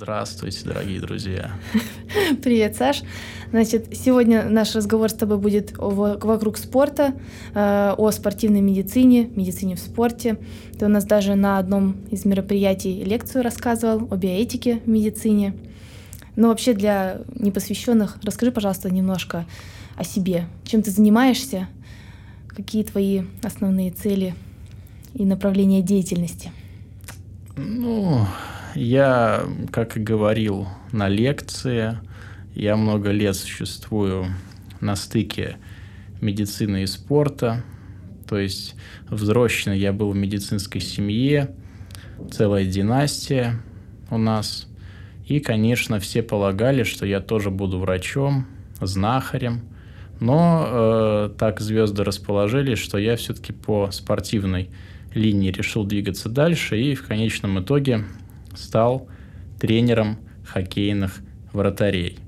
Здравствуйте, дорогие друзья. Привет, Саш. Значит, сегодня наш разговор с тобой будет вокруг спорта, э, о спортивной медицине, медицине в спорте. Ты у нас даже на одном из мероприятий лекцию рассказывал о биоэтике в медицине. Но вообще для непосвященных расскажи, пожалуйста, немножко о себе. Чем ты занимаешься? Какие твои основные цели и направления деятельности? Ну, я, как и говорил на лекции, я много лет существую на стыке медицины и спорта. То есть взросшен я был в медицинской семье, целая династия у нас. И, конечно, все полагали, что я тоже буду врачом, знахарем. Но э, так звезды расположились, что я все-таки по спортивной линии решил двигаться дальше и в конечном итоге стал тренером хоккейных вратарей.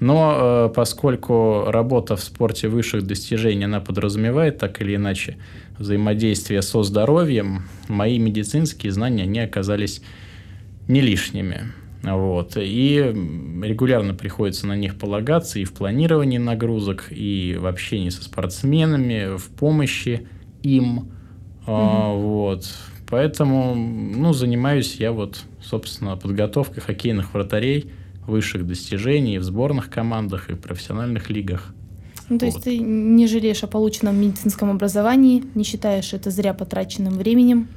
Но э, поскольку работа в спорте высших достижений, она подразумевает так или иначе взаимодействие со здоровьем, мои медицинские знания не оказались не лишними. Вот. И регулярно приходится на них полагаться и в планировании нагрузок, и в общении со спортсменами, в помощи им. Угу. А, вот. Поэтому, ну, занимаюсь я вот, собственно, подготовкой хоккейных вратарей высших достижений в сборных командах и профессиональных лигах. Ну, то вот. есть ты не жалеешь о полученном медицинском образовании, не считаешь это зря потраченным временем?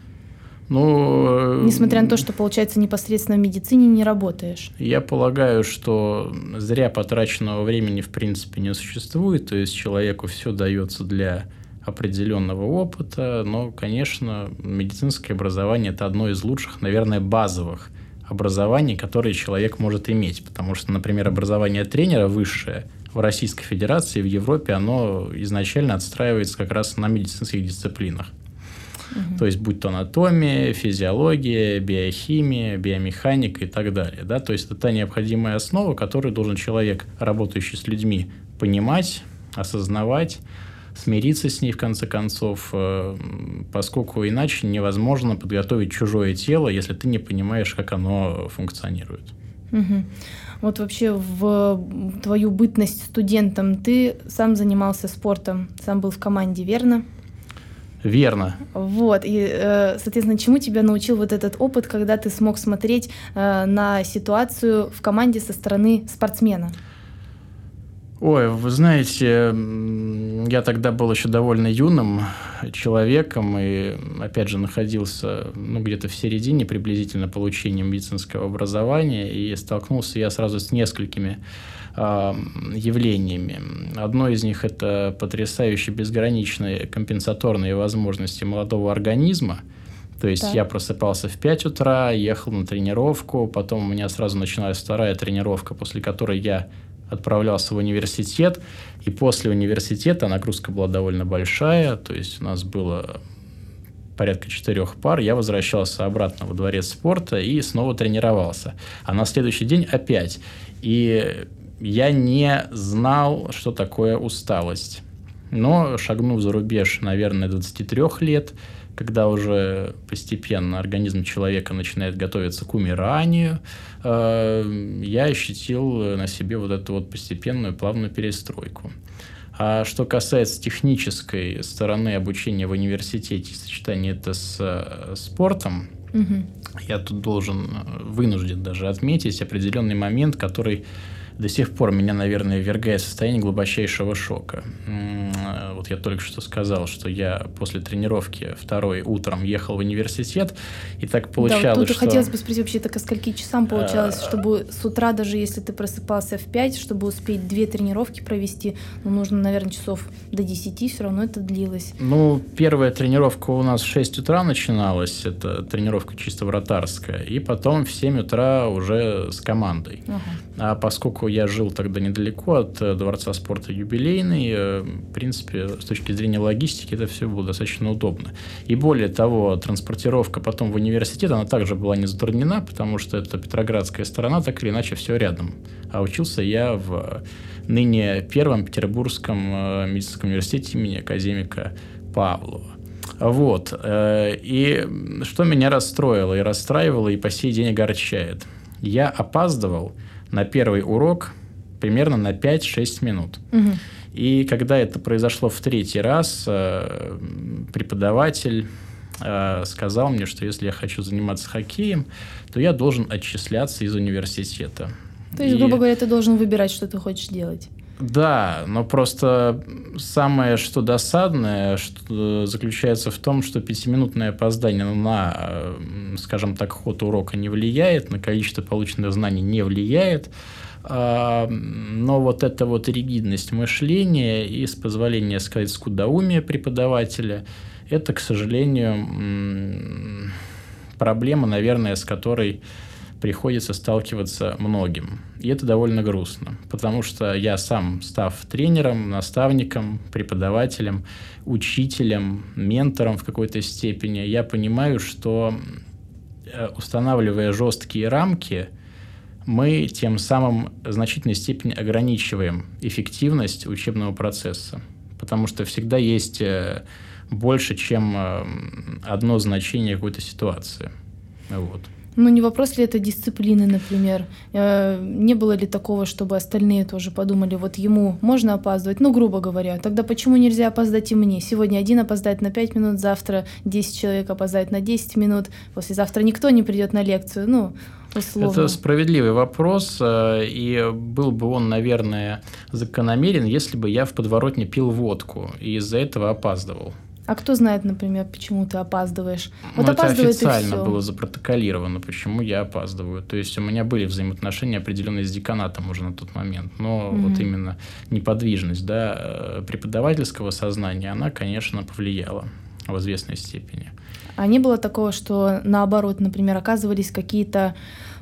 Ну, Несмотря на то, что, получается, непосредственно в медицине не работаешь. Я полагаю, что зря потраченного времени в принципе не существует, то есть человеку все дается для определенного опыта, но, конечно, медицинское образование – это одно из лучших, наверное, базовых образований, которые человек может иметь, потому что, например, образование тренера высшее в Российской Федерации, в Европе, оно изначально отстраивается как раз на медицинских дисциплинах. Угу. То есть, будь то анатомия, физиология, биохимия, биомеханика и так далее. Да? То есть, это та необходимая основа, которую должен человек, работающий с людьми, понимать, осознавать, смириться с ней в конце концов, э, поскольку иначе невозможно подготовить чужое тело, если ты не понимаешь, как оно функционирует. Угу. Вот вообще в твою бытность студентом ты сам занимался спортом, сам был в команде, верно? Верно. Вот, и, э, соответственно, чему тебя научил вот этот опыт, когда ты смог смотреть э, на ситуацию в команде со стороны спортсмена? Ой, вы знаете, я тогда был еще довольно юным человеком и, опять же, находился ну, где-то в середине приблизительно получения медицинского образования, и столкнулся я сразу с несколькими э, явлениями. Одно из них – это потрясающие безграничные компенсаторные возможности молодого организма, то есть да. я просыпался в 5 утра, ехал на тренировку, потом у меня сразу начиналась вторая тренировка, после которой я отправлялся в университет, и после университета нагрузка была довольно большая, то есть у нас было порядка четырех пар, я возвращался обратно во дворец спорта и снова тренировался. А на следующий день опять. И я не знал, что такое усталость. Но шагнув за рубеж, наверное, 23 лет, когда уже постепенно организм человека начинает готовиться к умиранию, э, я ощутил на себе вот эту вот постепенную плавную перестройку. А что касается технической стороны обучения в университете, сочетания это с э, спортом, угу. я тут должен, э, вынужден даже отметить определенный момент, который до сих пор меня, наверное, ввергает в состояние глубочайшего шока. Вот я только что сказал, что я после тренировки второй утром ехал в университет, и так получалось, да, вот тут что... хотелось бы спросить вообще, так а скольки часам получалось, а, чтобы с утра, даже если ты просыпался в 5, чтобы успеть две тренировки провести, ну, нужно, наверное, часов до 10, все равно это длилось. Ну, первая тренировка у нас в 6 утра начиналась, это тренировка чисто вратарская, и потом в 7 утра уже с командой. Ага. А поскольку я жил тогда недалеко от э, Дворца спорта юбилейный, э, в принципе, с точки зрения логистики это все было достаточно удобно. И более того, транспортировка потом в университет, она также была не затруднена, потому что это Петроградская сторона, так или иначе все рядом. А учился я в ныне Первом Петербургском э, медицинском университете имени академика Павлова. Вот. И что меня расстроило и расстраивало, и по сей день огорчает – я опаздывал на первый урок примерно на 5-6 минут. Угу. И когда это произошло в третий раз, э, преподаватель э, сказал мне, что если я хочу заниматься хоккеем, то я должен отчисляться из университета. То есть, и... грубо говоря, ты должен выбирать, что ты хочешь делать. Да, но просто самое, что досадное, что заключается в том, что пятиминутное опоздание на, э, скажем так, ход урока не влияет, на количество полученных знаний не влияет, а, но вот эта вот ригидность мышления и, с позволения сказать, скудоумие преподавателя, это, к сожалению, проблема, наверное, с которой приходится сталкиваться многим. И это довольно грустно, потому что я сам, став тренером, наставником, преподавателем, учителем, ментором в какой-то степени, я понимаю, что э, устанавливая жесткие рамки, мы тем самым в значительной степени ограничиваем эффективность учебного процесса, потому что всегда есть э, больше, чем э, одно значение какой-то ситуации. Вот. Ну, не вопрос ли это дисциплины, например? Э, не было ли такого, чтобы остальные тоже подумали, вот ему можно опаздывать? Ну, грубо говоря. Тогда почему нельзя опоздать и мне? Сегодня один опоздает на 5 минут, завтра 10 человек опоздает на 10 минут, послезавтра никто не придет на лекцию. Ну, условно. Это справедливый вопрос, э, и был бы он, наверное, закономерен, если бы я в подворотне пил водку и из-за этого опаздывал. А кто знает, например, почему ты опаздываешь? Вот ну, это официально было запротоколировано, почему я опаздываю. То есть у меня были взаимоотношения определенные с деканатом уже на тот момент, но mm вот именно неподвижность да, э, преподавательского сознания, она, конечно, повлияла в известной степени. А не было такого, что наоборот, например, оказывались какие-то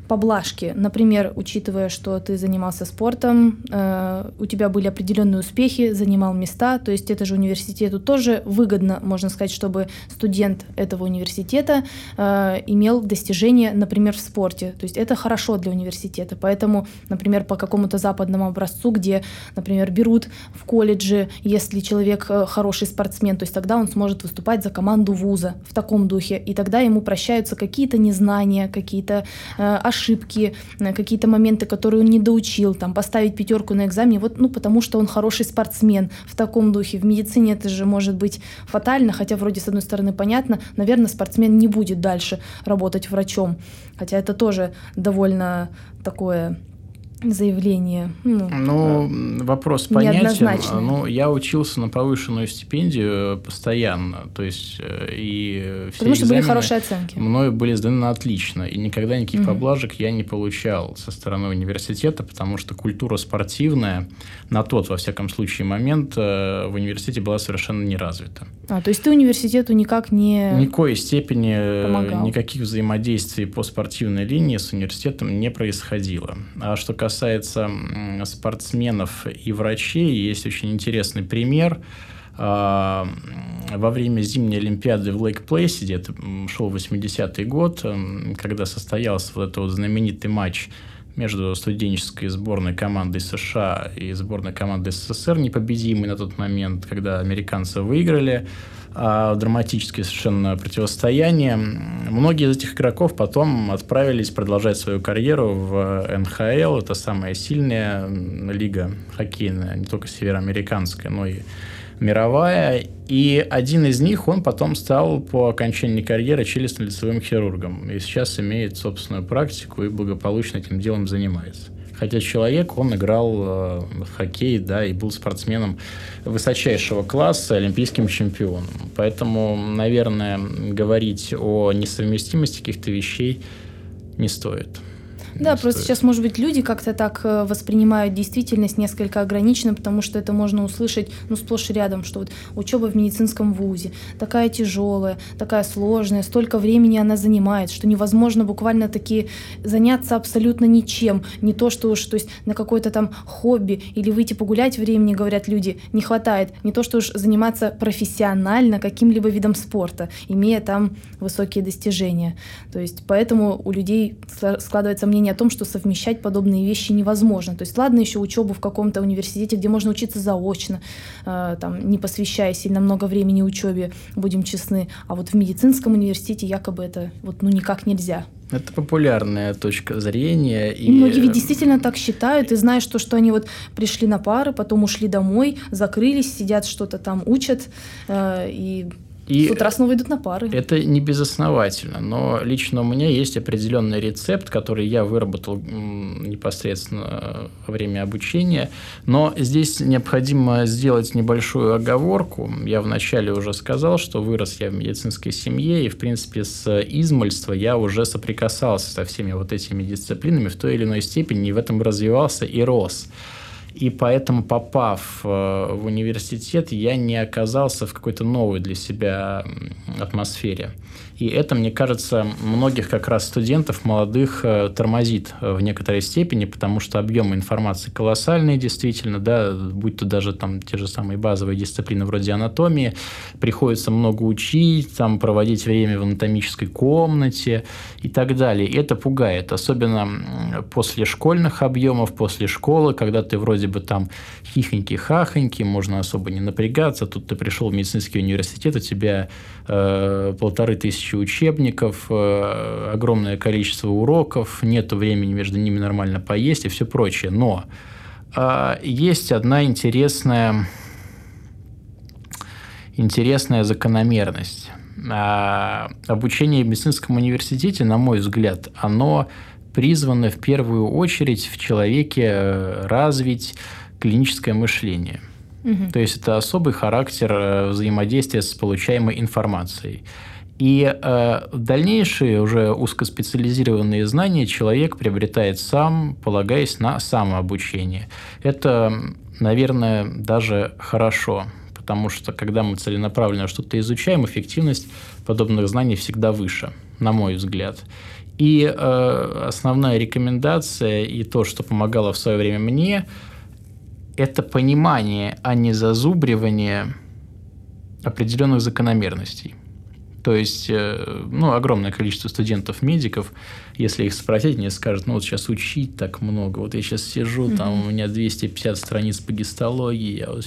поблажки. Например, учитывая, что ты занимался спортом, э, у тебя были определенные успехи, занимал места, то есть это же университету тоже выгодно, можно сказать, чтобы студент этого университета э, имел достижения, например, в спорте. То есть это хорошо для университета. Поэтому, например, по какому-то западному образцу, где, например, берут в колледже, если человек э, хороший спортсмен, то есть тогда он сможет выступать за команду вуза в таком духе, и тогда ему прощаются какие-то незнания, какие-то э, ошибки, э, какие-то моменты, которые он не доучил, там, поставить пятерку на экзамене, вот, ну, потому что он хороший спортсмен в таком духе. В медицине это же может быть фатально, хотя вроде, с одной стороны, понятно, наверное, спортсмен не будет дальше работать врачом, хотя это тоже довольно такое заявление. Ну, ну вопрос понятен. Ну, я учился на повышенную стипендию постоянно, то есть э, и все Потому что были хорошие оценки. Мною были сданы на отлично, и никогда никаких угу. поблажек я не получал со стороны университета, потому что культура спортивная на тот, во всяком случае, момент э, в университете была совершенно не развита. А, то есть ты университету никак не... Никакой степени э, помогал. никаких взаимодействий по спортивной линии с университетом не происходило. А что касается касается спортсменов и врачей, есть очень интересный пример. А, во время зимней Олимпиады в Лейк Плейсиде, это шел 80-й год, когда состоялся вот этот вот знаменитый матч между студенческой сборной командой США и сборной командой СССР, непобедимой на тот момент, когда американцы выиграли а, драматическое совершенно противостояние. Многие из этих игроков потом отправились продолжать свою карьеру в НХЛ. Это самая сильная лига хоккейная, не только североамериканская, но и мировая. И один из них, он потом стал по окончании карьеры челюстно-лицевым хирургом. И сейчас имеет собственную практику и благополучно этим делом занимается. Хотя человек, он играл э, в хоккей, да, и был спортсменом высочайшего класса, олимпийским чемпионом. Поэтому, наверное, говорить о несовместимости каких-то вещей не стоит. Да, просто сейчас, может быть, люди как-то так э, воспринимают действительность несколько ограниченно, потому что это можно услышать, ну, сплошь и рядом, что вот учеба в медицинском вузе такая тяжелая, такая сложная, столько времени она занимает, что невозможно буквально таки заняться абсолютно ничем, не то, что уж, то есть на какое-то там хобби или выйти погулять времени, говорят люди, не хватает, не то, что уж заниматься профессионально каким-либо видом спорта, имея там высокие достижения. То есть поэтому у людей складывается мнение мнение о том, что совмещать подобные вещи невозможно. То есть ладно еще учебу в каком-то университете, где можно учиться заочно, э, там, не посвящая сильно много времени учебе, будем честны. А вот в медицинском университете якобы это вот, ну, никак нельзя. Это популярная точка зрения. И, многие ведь действительно так считают. И знаешь то, что они вот пришли на пары, потом ушли домой, закрылись, сидят, что-то там учат. Э, и и С утра снова идут на пары. Это не безосновательно, но лично у меня есть определенный рецепт, который я выработал непосредственно во время обучения. Но здесь необходимо сделать небольшую оговорку. Я вначале уже сказал, что вырос я в медицинской семье, и, в принципе, с измольства я уже соприкасался со всеми вот этими дисциплинами в той или иной степени, и в этом развивался и рос. И поэтому, попав э, в университет, я не оказался в какой-то новой для себя атмосфере. И это, мне кажется, многих как раз студентов молодых э, тормозит э, в некоторой степени, потому что объемы информации колоссальные, действительно, да, будь то даже там те же самые базовые дисциплины вроде анатомии, приходится много учить, там проводить время в анатомической комнате и так далее. И это пугает, особенно после школьных объемов, после школы, когда ты вроде бы там хихоньки-хахоньки, можно особо не напрягаться, тут ты пришел в медицинский университет, у тебя э, полторы тысячи тысячи учебников, э, огромное количество уроков, нет времени между ними нормально поесть и все прочее. Но а, есть одна интересная, интересная закономерность. А, обучение в медицинском университете, на мой взгляд, оно призвано в первую очередь в человеке э, развить клиническое мышление. Угу. То есть это особый характер э, взаимодействия с получаемой информацией. И э, дальнейшие уже узкоспециализированные знания человек приобретает сам, полагаясь на самообучение. Это, наверное, даже хорошо, потому что когда мы целенаправленно что-то изучаем, эффективность подобных знаний всегда выше, на мой взгляд. И э, основная рекомендация и то, что помогало в свое время мне, это понимание, а не зазубривание определенных закономерностей. То есть, э, ну, огромное количество студентов-медиков, если их спросить, мне скажут, ну, вот сейчас учить так много, вот я сейчас сижу, mm-hmm. там у меня 250 страниц по гистологии, я вот...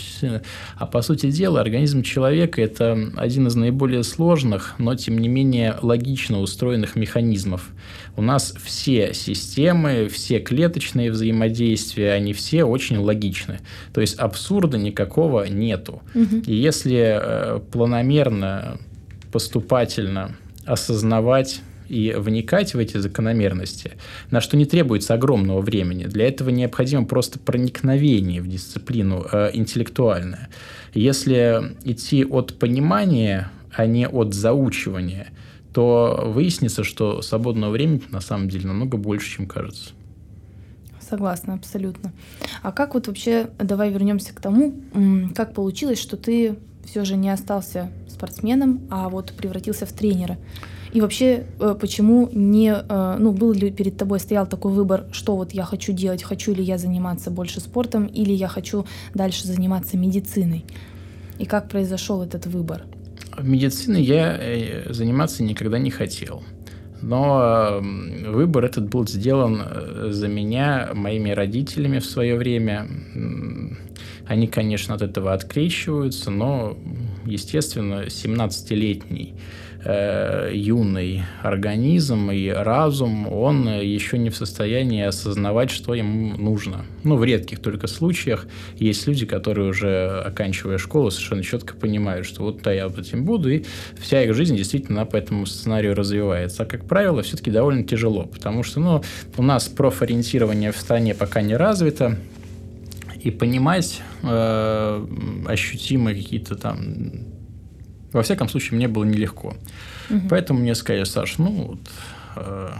а по сути дела организм человека – это один из наиболее сложных, но, тем не менее, логично устроенных механизмов. У нас все системы, все клеточные взаимодействия, они все очень логичны. То есть, абсурда никакого нету. Mm-hmm. И если э, планомерно поступательно осознавать и вникать в эти закономерности, на что не требуется огромного времени. Для этого необходимо просто проникновение в дисциплину э, интеллектуальное. Если идти от понимания, а не от заучивания, то выяснится, что свободного времени на самом деле намного больше, чем кажется. Согласна, абсолютно. А как вот вообще, давай вернемся к тому, как получилось, что ты все же не остался спортсменом, а вот превратился в тренера. И вообще, э, почему не, э, ну, был ли перед тобой стоял такой выбор, что вот я хочу делать, хочу ли я заниматься больше спортом, или я хочу дальше заниматься медициной? И как произошел этот выбор? Медициной я э, заниматься никогда не хотел. Но выбор этот был сделан за меня моими родителями в свое время. Они, конечно, от этого открещиваются, но, естественно, 17-летний э, юный организм и разум, он еще не в состоянии осознавать, что ему нужно. Ну, в редких только случаях есть люди, которые уже, оканчивая школу, совершенно четко понимают, что вот да, я этим буду, и вся их жизнь действительно по этому сценарию развивается. А, как правило, все-таки довольно тяжело, потому что ну, у нас профориентирование в стране пока не развито, и понимать э, ощутимые какие-то там... Во всяком случае, мне было нелегко. Угу. Поэтому мне сказали, Саш, ну, вот, э,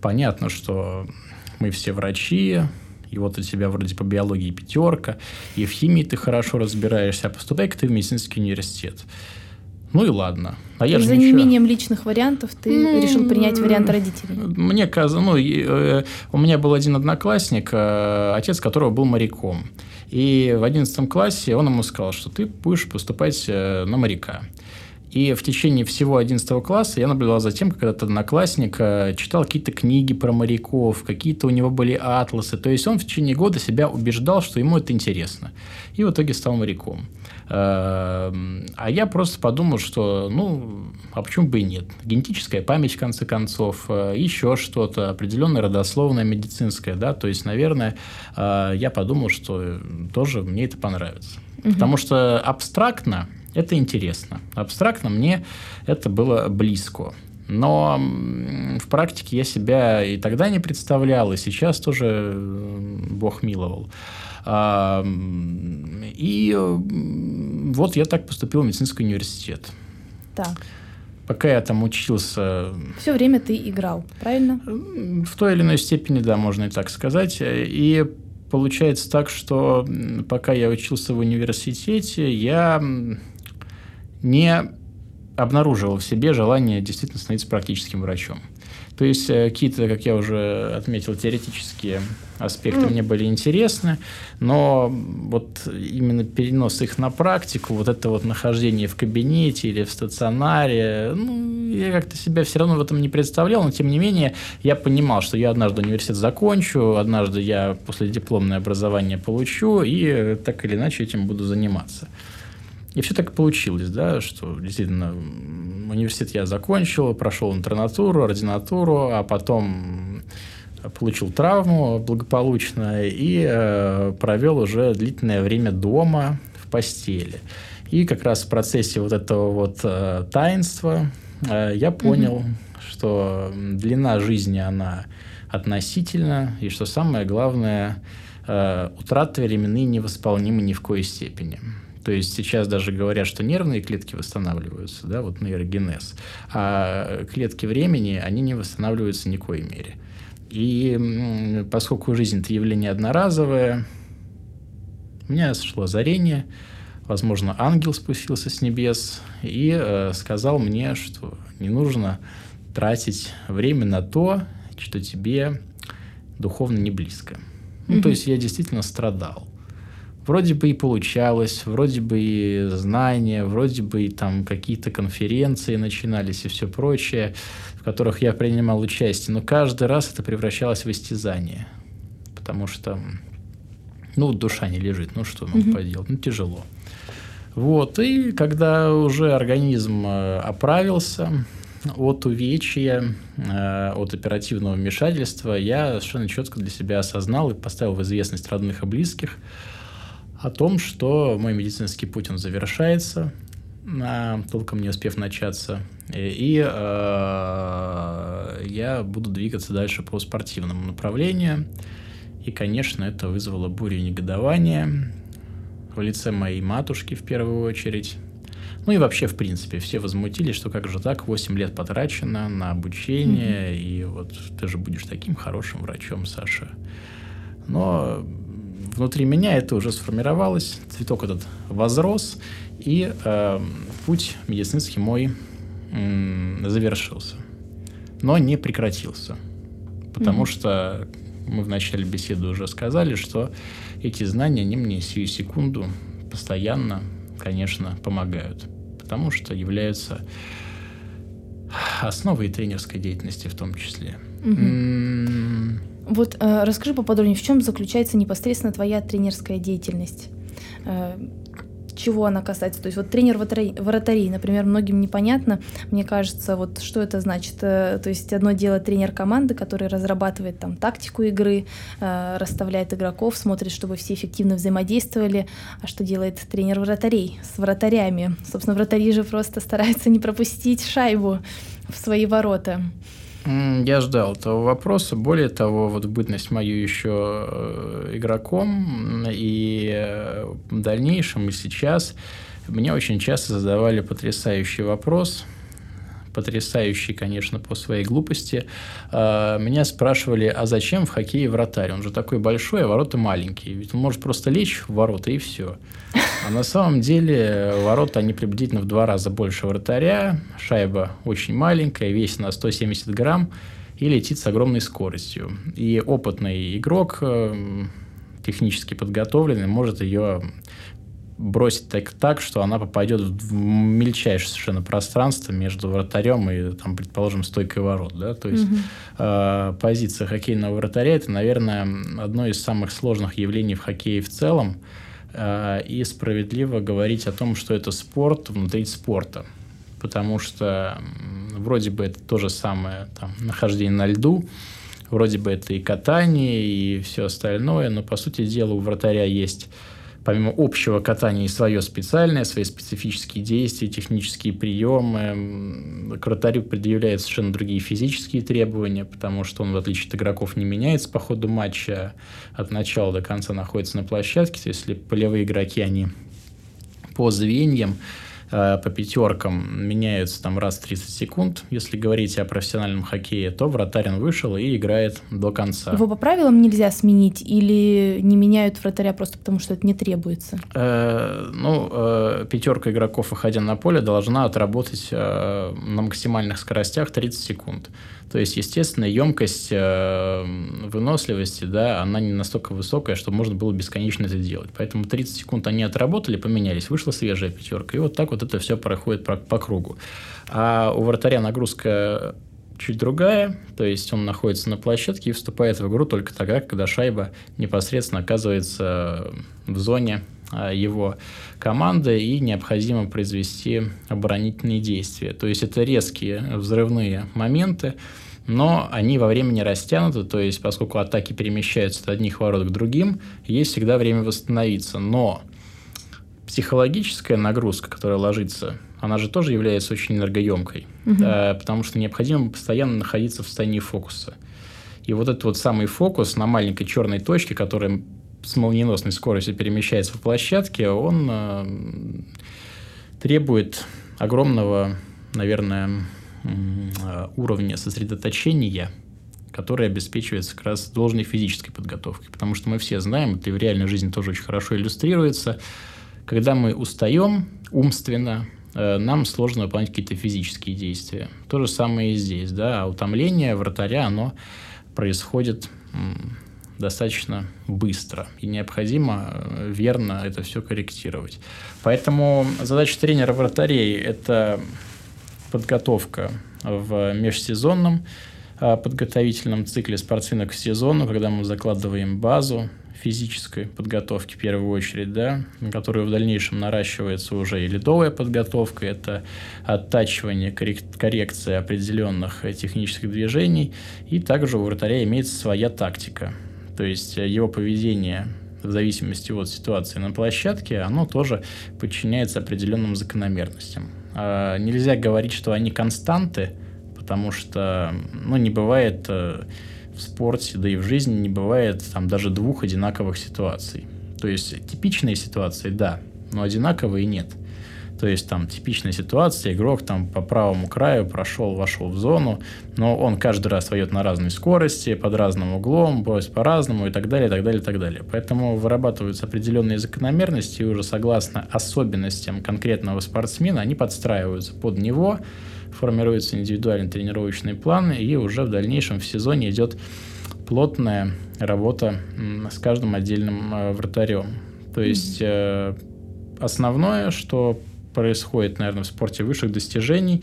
понятно, что мы все врачи, и вот у тебя вроде по биологии пятерка, и в химии ты хорошо разбираешься, а поступай-ка ты в медицинский университет. Ну и ладно. А я за неимением личных вариантов ты ну, решил принять вариант родителей? Мне казалось, ну, э, у меня был один одноклассник, э, отец которого был моряком. И в одиннадцатом классе он ему сказал, что ты будешь поступать э, на моряка. И в течение всего 11 класса я наблюдал за тем, как этот одноклассник читал какие-то книги про моряков, какие-то у него были атласы. То есть он в течение года себя убеждал, что ему это интересно. И в итоге стал моряком. Эм, а я просто подумал, что, ну, а почему бы и нет? Генетическая память, в конце концов, э, еще что-то, определенное родословное медицинское, да, то есть, наверное, э, я подумал, что тоже мне это понравится. Угу. Потому что абстрактно это интересно. Абстрактно мне это было близко. Но в практике я себя и тогда не представлял, и сейчас тоже Бог миловал. И вот я так поступил в медицинский университет. Так. Пока я там учился... Все время ты играл, правильно? В той или иной степени, да, можно и так сказать. И получается так, что пока я учился в университете, я не обнаруживал в себе желание действительно становиться практическим врачом. То есть э, какие-то, как я уже отметил, теоретические аспекты mm. мне были интересны, но вот именно перенос их на практику, вот это вот нахождение в кабинете или в стационаре, ну, я как-то себя все равно в этом не представлял, но тем не менее я понимал, что я однажды университет закончу, однажды я после дипломное образование получу и так или иначе этим буду заниматься. И все так получилось, да, что действительно университет я закончил, прошел интернатуру, ординатуру, а потом получил травму благополучно и э, провел уже длительное время дома в постели. И как раз в процессе вот этого вот э, таинства э, я понял, mm-hmm. что длина жизни, она относительна, и что самое главное, э, утраты временные невосполнимы ни в коей степени. То есть сейчас даже говорят, что нервные клетки восстанавливаются, да, вот нейрогенез, а клетки времени, они не восстанавливаются ни в коей мере. И поскольку жизнь – это явление одноразовое, у меня сошло озарение, возможно, ангел спустился с небес и э, сказал мне, что не нужно тратить время на то, что тебе духовно не близко. Mm-hmm. Ну, то есть я действительно страдал вроде бы и получалось, вроде бы и знания, вроде бы и там какие-то конференции начинались и все прочее, в которых я принимал участие, но каждый раз это превращалось в истязание, потому что, ну, душа не лежит, ну что нам mm-hmm. поделать, ну тяжело. Вот, и когда уже организм э, оправился, от увечья, э, от оперативного вмешательства я совершенно четко для себя осознал и поставил в известность родных и близких, о том, что мой медицинский путь, он завершается, толком не успев начаться, и, и э, я буду двигаться дальше по спортивному направлению. И, конечно, это вызвало бурю негодования в лице моей матушки в первую очередь. Ну и вообще, в принципе, все возмутились, что как же так, 8 лет потрачено на обучение, mm-hmm. и вот ты же будешь таким хорошим врачом, Саша. Но внутри меня это уже сформировалось, цветок этот возрос, и э, путь медицинский мой э, завершился, но не прекратился, потому mm-hmm. что мы в начале беседы уже сказали, что эти знания, они мне сию секунду постоянно, конечно, помогают, потому что являются основой тренерской деятельности в том числе. Mm-hmm. Вот э, расскажи поподробнее, в чем заключается непосредственно твоя тренерская деятельность? Э, чего она касается? То есть вот тренер вратарей, например, многим непонятно, мне кажется, вот что это значит. Э, то есть одно дело тренер команды, который разрабатывает там тактику игры, э, расставляет игроков, смотрит, чтобы все эффективно взаимодействовали. А что делает тренер вратарей с вратарями? Собственно, вратари же просто стараются не пропустить шайбу в свои ворота. Я ждал этого вопроса. Более того, вот бытность мою еще э, игроком и э, в дальнейшем и сейчас мне очень часто задавали потрясающий вопрос – потрясающий, конечно, по своей глупости. А, меня спрашивали, а зачем в хоккее вратарь? Он же такой большой, а ворота маленькие. Ведь он может просто лечь в ворота и все. А на самом деле ворота, они приблизительно в два раза больше вратаря. Шайба очень маленькая, весит на 170 грамм и летит с огромной скоростью. И опытный игрок, э, технически подготовленный, может ее бросить так, так, что она попадет в мельчайшее совершенно пространство между вратарем и, там, предположим, стойкой ворот. Да? То есть угу. э, позиция хоккейного вратаря – это, наверное, одно из самых сложных явлений в хоккее в целом. Э, и справедливо говорить о том, что это спорт внутри спорта. Потому что вроде бы это то же самое там, нахождение на льду, вроде бы это и катание, и все остальное, но, по сути дела, у вратаря есть помимо общего катания и свое специальное, свои специфические действия, технические приемы. К вратарю предъявляют совершенно другие физические требования, потому что он, в отличие от игроков, не меняется по ходу матча, от начала до конца находится на площадке. То есть, если полевые игроки, они по звеньям, Э, по пятеркам меняются там раз в 30 секунд. Если говорить о профессиональном хоккее, то вратарь вышел и играет до конца. Его по правилам нельзя сменить или не меняют вратаря просто потому, что это не требуется? Э, ну, э, пятерка игроков, выходя на поле, должна отработать э, на максимальных скоростях 30 секунд. То есть, естественно, емкость э, выносливости, да, она не настолько высокая, что можно было бесконечно это делать. Поэтому 30 секунд они отработали, поменялись, вышла свежая пятерка. И вот так вот это все проходит по, по кругу. А у вратаря нагрузка чуть другая, то есть он находится на площадке и вступает в игру только тогда, когда шайба непосредственно оказывается в зоне его команды и необходимо произвести оборонительные действия. То есть это резкие взрывные моменты, но они во времени растянуты, то есть поскольку атаки перемещаются от одних ворот к другим, есть всегда время восстановиться. Но психологическая нагрузка, которая ложится, она же тоже является очень энергоемкой, угу. потому что необходимо постоянно находиться в состоянии фокуса. И вот этот вот самый фокус на маленькой черной точке, которая с молниеносной скоростью перемещается по площадке, он э, требует огромного, наверное, э, уровня сосредоточения, который обеспечивается как раз должной физической подготовкой. Потому что мы все знаем, это и в реальной жизни тоже очень хорошо иллюстрируется, когда мы устаем умственно, э, нам сложно выполнять какие-то физические действия. То же самое и здесь. Да? А утомление вратаря, оно происходит достаточно быстро, и необходимо э, верно это все корректировать. Поэтому задача тренера вратарей – это подготовка в межсезонном э, подготовительном цикле спортсменов к сезону, когда мы закладываем базу физической подготовки в первую очередь, да, которую в дальнейшем наращивается уже и ледовая подготовка, это оттачивание, коррекция определенных технических движений, и также у вратаря имеется своя тактика, то есть э, его поведение в зависимости от ситуации на площадке, оно тоже подчиняется определенным закономерностям. А нельзя говорить, что они константы, потому что ну, не бывает э, в спорте, да и в жизни не бывает там даже двух одинаковых ситуаций. То есть типичные ситуации, да, но одинаковые нет. То есть там типичная ситуация, игрок там по правому краю прошел, вошел в зону, но он каждый раз войдет на разной скорости, под разным углом, бросит по-разному и так далее, и так далее, и так далее. Поэтому вырабатываются определенные закономерности, и уже согласно особенностям конкретного спортсмена, они подстраиваются под него, формируется индивидуальный тренировочный план, и уже в дальнейшем в сезоне идет плотная работа с каждым отдельным э, вратарем. То есть э, основное, что происходит, наверное, в спорте высших достижений,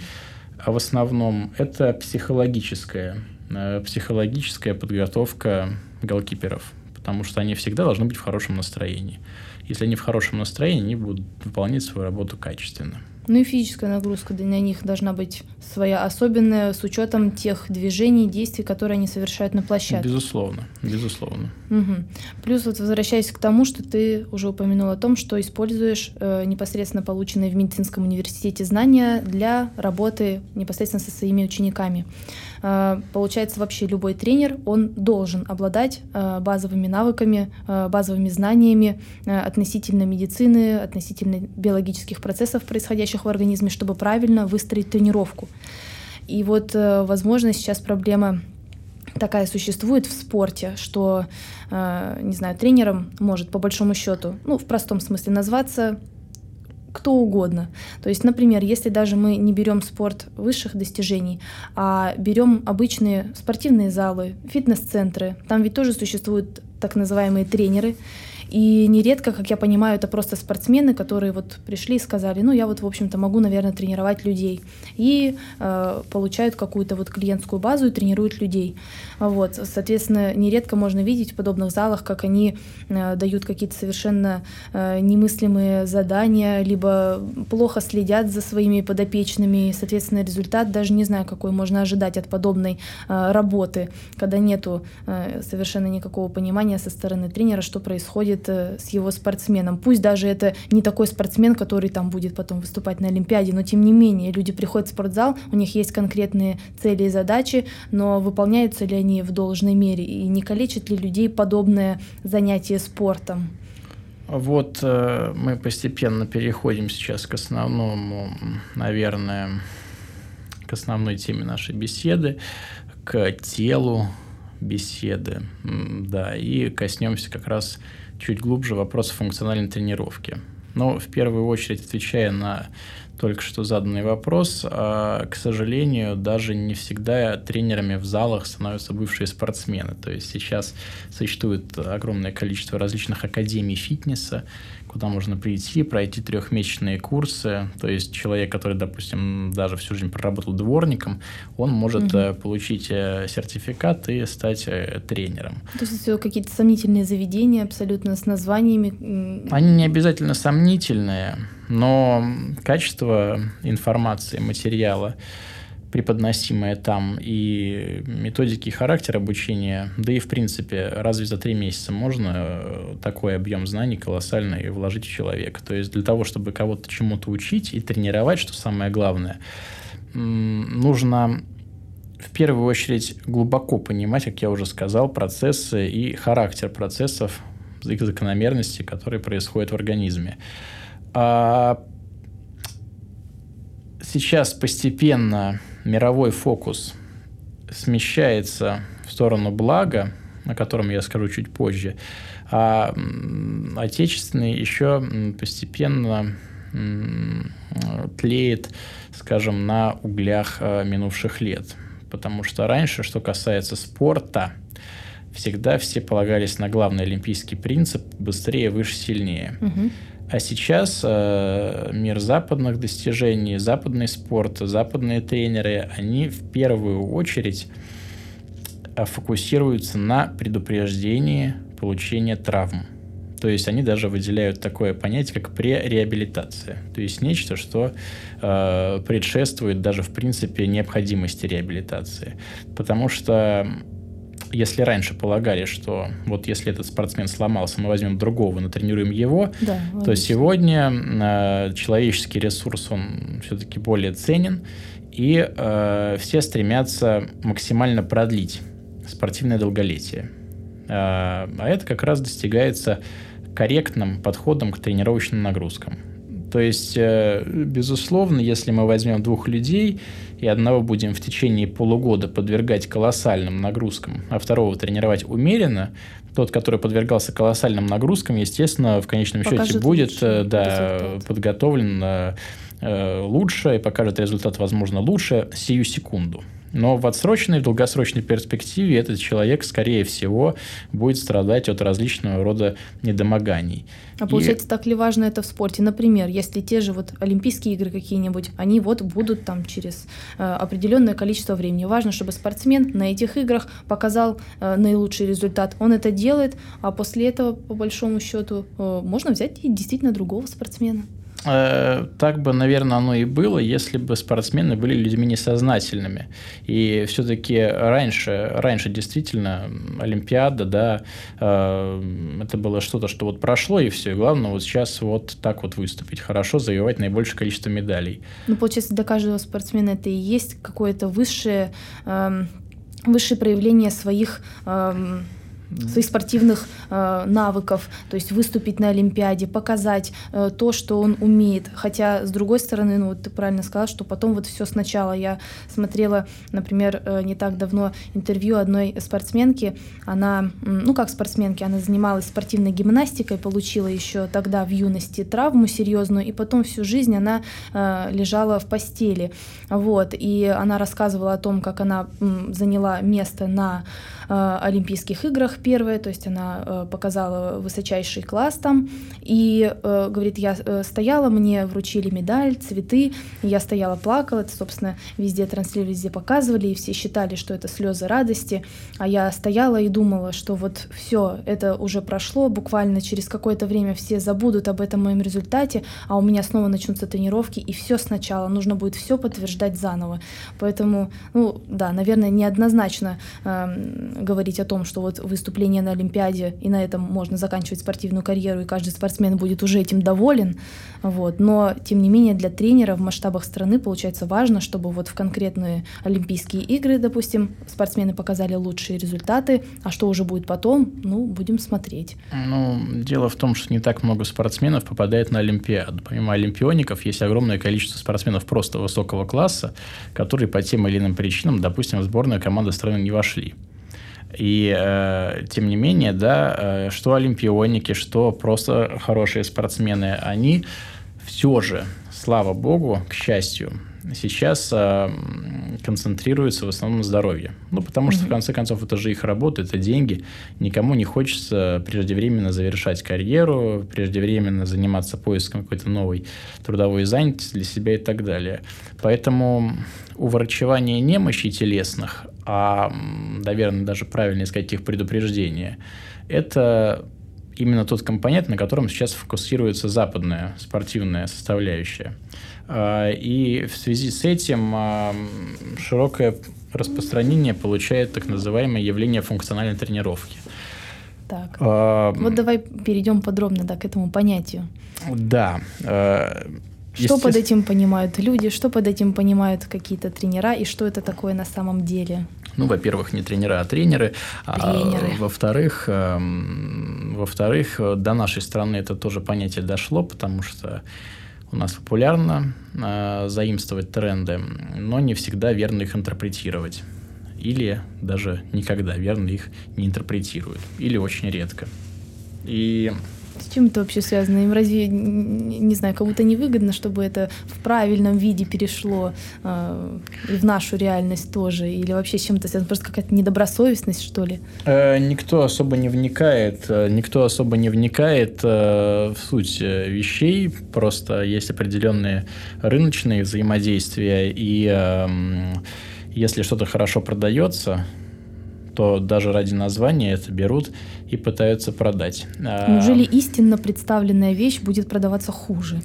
а в основном это психологическая, э, психологическая подготовка голкиперов, потому что они всегда должны быть в хорошем настроении. Если они в хорошем настроении, они будут выполнять свою работу качественно. Ну и физическая нагрузка на них должна быть своя особенная с учетом тех движений, действий, которые они совершают на площадке. Безусловно, безусловно. Угу. Плюс вот возвращаясь к тому, что ты уже упомянул о том, что используешь э, непосредственно полученные в медицинском университете знания для работы непосредственно со своими учениками. Э, получается, вообще любой тренер, он должен обладать э, базовыми навыками, э, базовыми знаниями относительно медицины, относительно биологических процессов, происходящих в организме, чтобы правильно выстроить тренировку. И вот, возможно, сейчас проблема такая существует в спорте, что, не знаю, тренером может по большому счету, ну, в простом смысле назваться кто угодно. То есть, например, если даже мы не берем спорт высших достижений, а берем обычные спортивные залы, фитнес-центры, там ведь тоже существуют так называемые тренеры, И нередко, как я понимаю, это просто спортсмены, которые вот пришли и сказали, ну, я вот, в общем-то, могу, наверное, тренировать людей. И э, получают какую-то вот клиентскую базу и тренируют людей. Вот, соответственно, нередко можно видеть в подобных залах, как они э, дают какие-то совершенно э, немыслимые задания, либо плохо следят за своими подопечными, и, соответственно, результат даже не знаю, какой можно ожидать от подобной э, работы, когда нету э, совершенно никакого понимания со стороны тренера, что происходит э, с его спортсменом. Пусть даже это не такой спортсмен, который там будет потом выступать на Олимпиаде, но тем не менее люди приходят в спортзал, у них есть конкретные цели и задачи, но выполняются ли они в должной мере и не калечит ли людей подобное занятие спортом? Вот э, мы постепенно переходим сейчас к основному, наверное, к основной теме нашей беседы, к телу беседы, да, и коснемся как раз чуть глубже вопроса функциональной тренировки. Но в первую очередь, отвечая на только что заданный вопрос. А, к сожалению, даже не всегда тренерами в залах становятся бывшие спортсмены. То есть сейчас существует огромное количество различных академий фитнеса, куда можно прийти, пройти трехмесячные курсы. То есть человек, который, допустим, даже всю жизнь проработал дворником, он может угу. получить э, сертификат и стать э, тренером. То есть это какие-то сомнительные заведения абсолютно с названиями? Они не обязательно сомнительные, но качество информации, материала преподносимое там, и методики и характер обучения, да и в принципе, разве за три месяца можно э, такой объем знаний колоссальный вложить в человека? То есть для того, чтобы кого-то чему-то учить и тренировать, что самое главное, нужно в первую очередь глубоко понимать, как я уже сказал, процессы и характер процессов, их закономерности, которые происходят в организме. А сейчас постепенно мировой фокус смещается в сторону блага, о котором я скажу чуть позже, а отечественный еще постепенно тлеет, скажем, на углях а, минувших лет. Потому что раньше, что касается спорта, всегда все полагались на главный олимпийский принцип «быстрее, выше, сильнее». Угу. А сейчас э, мир западных достижений, западный спорт, западные тренеры, они в первую очередь э, фокусируются на предупреждении получения травм. То есть они даже выделяют такое понятие, как пререабилитация. То есть нечто, что э, предшествует даже в принципе необходимости реабилитации. Потому что если раньше полагали, что вот если этот спортсмен сломался, мы возьмем другого, натренируем его, да, то сегодня э, человеческий ресурс, он все-таки более ценен, и э, все стремятся максимально продлить спортивное долголетие. Э, а это как раз достигается корректным подходом к тренировочным нагрузкам. То есть, э, безусловно, если мы возьмем двух людей и одного будем в течение полугода подвергать колоссальным нагрузкам, а второго тренировать умеренно, тот, который подвергался колоссальным нагрузкам, естественно, в конечном Покажет счете будет э, да, подготовлен э, лучше и покажет результат, возможно, лучше. Сию секунду. Но в отсроченной, в долгосрочной перспективе этот человек, скорее всего, будет страдать от различного рода недомоганий. А получается, и... так ли важно это в спорте? Например, если те же вот Олимпийские игры какие-нибудь, они вот будут там через э, определенное количество времени. Важно, чтобы спортсмен на этих играх показал э, наилучший результат. Он это делает, а после этого, по большому счету, э, можно взять и действительно другого спортсмена. Э, так бы, наверное, оно и было, если бы спортсмены были людьми несознательными. И все-таки раньше, раньше действительно Олимпиада, да, э, это было что-то, что вот прошло и все. Главное вот сейчас вот так вот выступить хорошо, завоевать наибольшее количество медалей. Ну, получается, для каждого спортсмена это и есть какое-то высшее, э, высшее проявление своих э, своих спортивных э, навыков, то есть выступить на Олимпиаде, показать э, то, что он умеет. Хотя, с другой стороны, ну вот ты правильно сказала, что потом вот все сначала. Я смотрела, например, э, не так давно интервью одной спортсменки. Она, ну как спортсменки, она занималась спортивной гимнастикой, получила еще тогда в юности травму серьезную, и потом всю жизнь она э, лежала в постели. Вот, и она рассказывала о том, как она м, заняла место на Олимпийских играх, первая, то есть она э, показала высочайший класс там, и э, говорит, я э, стояла, мне вручили медаль, цветы, я стояла, плакала, это, собственно, везде транслировали, везде показывали, и все считали, что это слезы радости, а я стояла и думала, что вот все, это уже прошло, буквально через какое-то время все забудут об этом моем результате, а у меня снова начнутся тренировки, и все сначала, нужно будет все подтверждать заново. Поэтому, ну да, наверное, неоднозначно э, говорить о том, что вот выступление на Олимпиаде, и на этом можно заканчивать спортивную карьеру, и каждый спортсмен будет уже этим доволен. Вот. Но, тем не менее, для тренера в масштабах страны получается важно, чтобы вот в конкретные Олимпийские игры, допустим, спортсмены показали лучшие результаты, а что уже будет потом, ну, будем смотреть. Ну, дело в том, что не так много спортсменов попадает на Олимпиаду. Помимо олимпиоников, есть огромное количество спортсменов просто высокого класса, которые по тем или иным причинам, допустим, в сборную команды страны не вошли. И э, тем не менее, да, э, что олимпионики, что просто хорошие спортсмены, они все же, слава богу, к счастью, сейчас э, концентрируются в основном на здоровье. Ну, потому что, в конце концов, это же их работа, это деньги. Никому не хочется преждевременно завершать карьеру, преждевременно заниматься поиском какой-то новой трудовой занятости для себя и так далее. Поэтому уврачевание немощи телесных, а, наверное, даже правильно сказать их предупреждение, это именно тот компонент, на котором сейчас фокусируется западная спортивная составляющая. А, и в связи с этим а, широкое распространение получает так называемое явление функциональной тренировки. Так. А, вот давай перейдем подробно да, к этому понятию. Да. А, что под этим понимают люди, что под этим понимают какие-то тренера и что это такое на самом деле? Ну, во-первых, не тренера, а тренеры. тренеры. А, во-вторых, эм, во-вторых, до нашей страны это тоже понятие дошло, потому что у нас популярно э, заимствовать тренды, но не всегда верно их интерпретировать. Или даже никогда верно их не интерпретируют. Или очень редко. И с чем это вообще связано? Им разве, не знаю, кому-то невыгодно, чтобы это в правильном виде перешло э, в нашу реальность тоже? Или вообще с чем-то связано? Просто какая-то недобросовестность, что ли? Э, никто особо не вникает. Э, никто особо не вникает э, в суть э, вещей. Просто есть определенные рыночные взаимодействия. И э, если что-то хорошо продается, то даже ради названия это берут и пытаются продать. А, Неужели истинно представленная вещь будет продаваться хуже?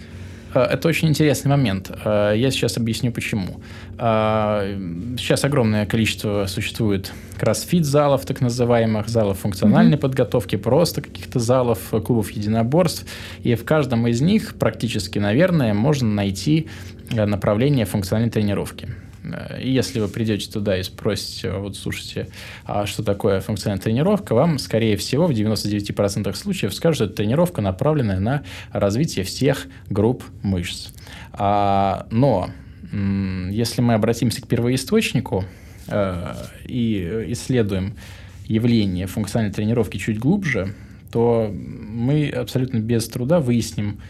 А, это очень интересный момент. А, я сейчас объясню почему. Сейчас огромное количество существует кроссфит-залов, так называемых, залов функциональной mm-hmm. подготовки, просто каких-то залов, клубов единоборств. И в каждом из них практически, наверное, можно найти направление функциональной тренировки. Э, если вы придете туда и спросите, вот слушайте, а что такое функциональная тренировка, вам, скорее всего, в 99% случаев скажут, что это тренировка, направленная на развитие всех групп мышц. А, но если мы обратимся к первоисточнику э, и исследуем явление функциональной тренировки чуть глубже, то мы абсолютно без труда выясним,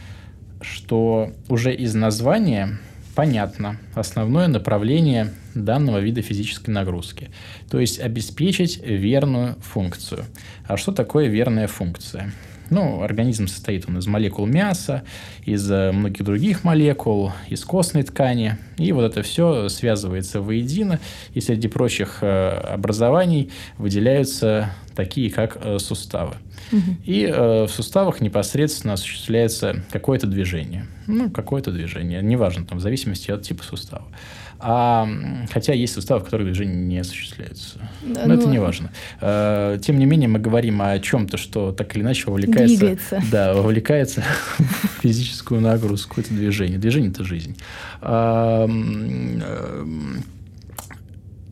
что уже из названия понятно основное направление данного вида физической нагрузки. То есть обеспечить верную функцию. А что такое верная функция? Ну, организм состоит он из молекул мяса, из э, многих других молекул, из костной ткани. И вот это все связывается воедино. И среди прочих э, образований выделяются такие, как э, суставы. Угу. И в суставах непосредственно осуществляется какое-то движение. Ну, какое-то движение. Неважно, там, в зависимости от типа сустава. А, хотя есть суставы, в которых движение не осуществляется. Да, Но ну, это не важно. А, тем не менее, мы говорим о чем-то, что так или иначе вовлекается, Двигается. да, вовлекается в физическую нагрузку, это движение. Движение – это жизнь. А,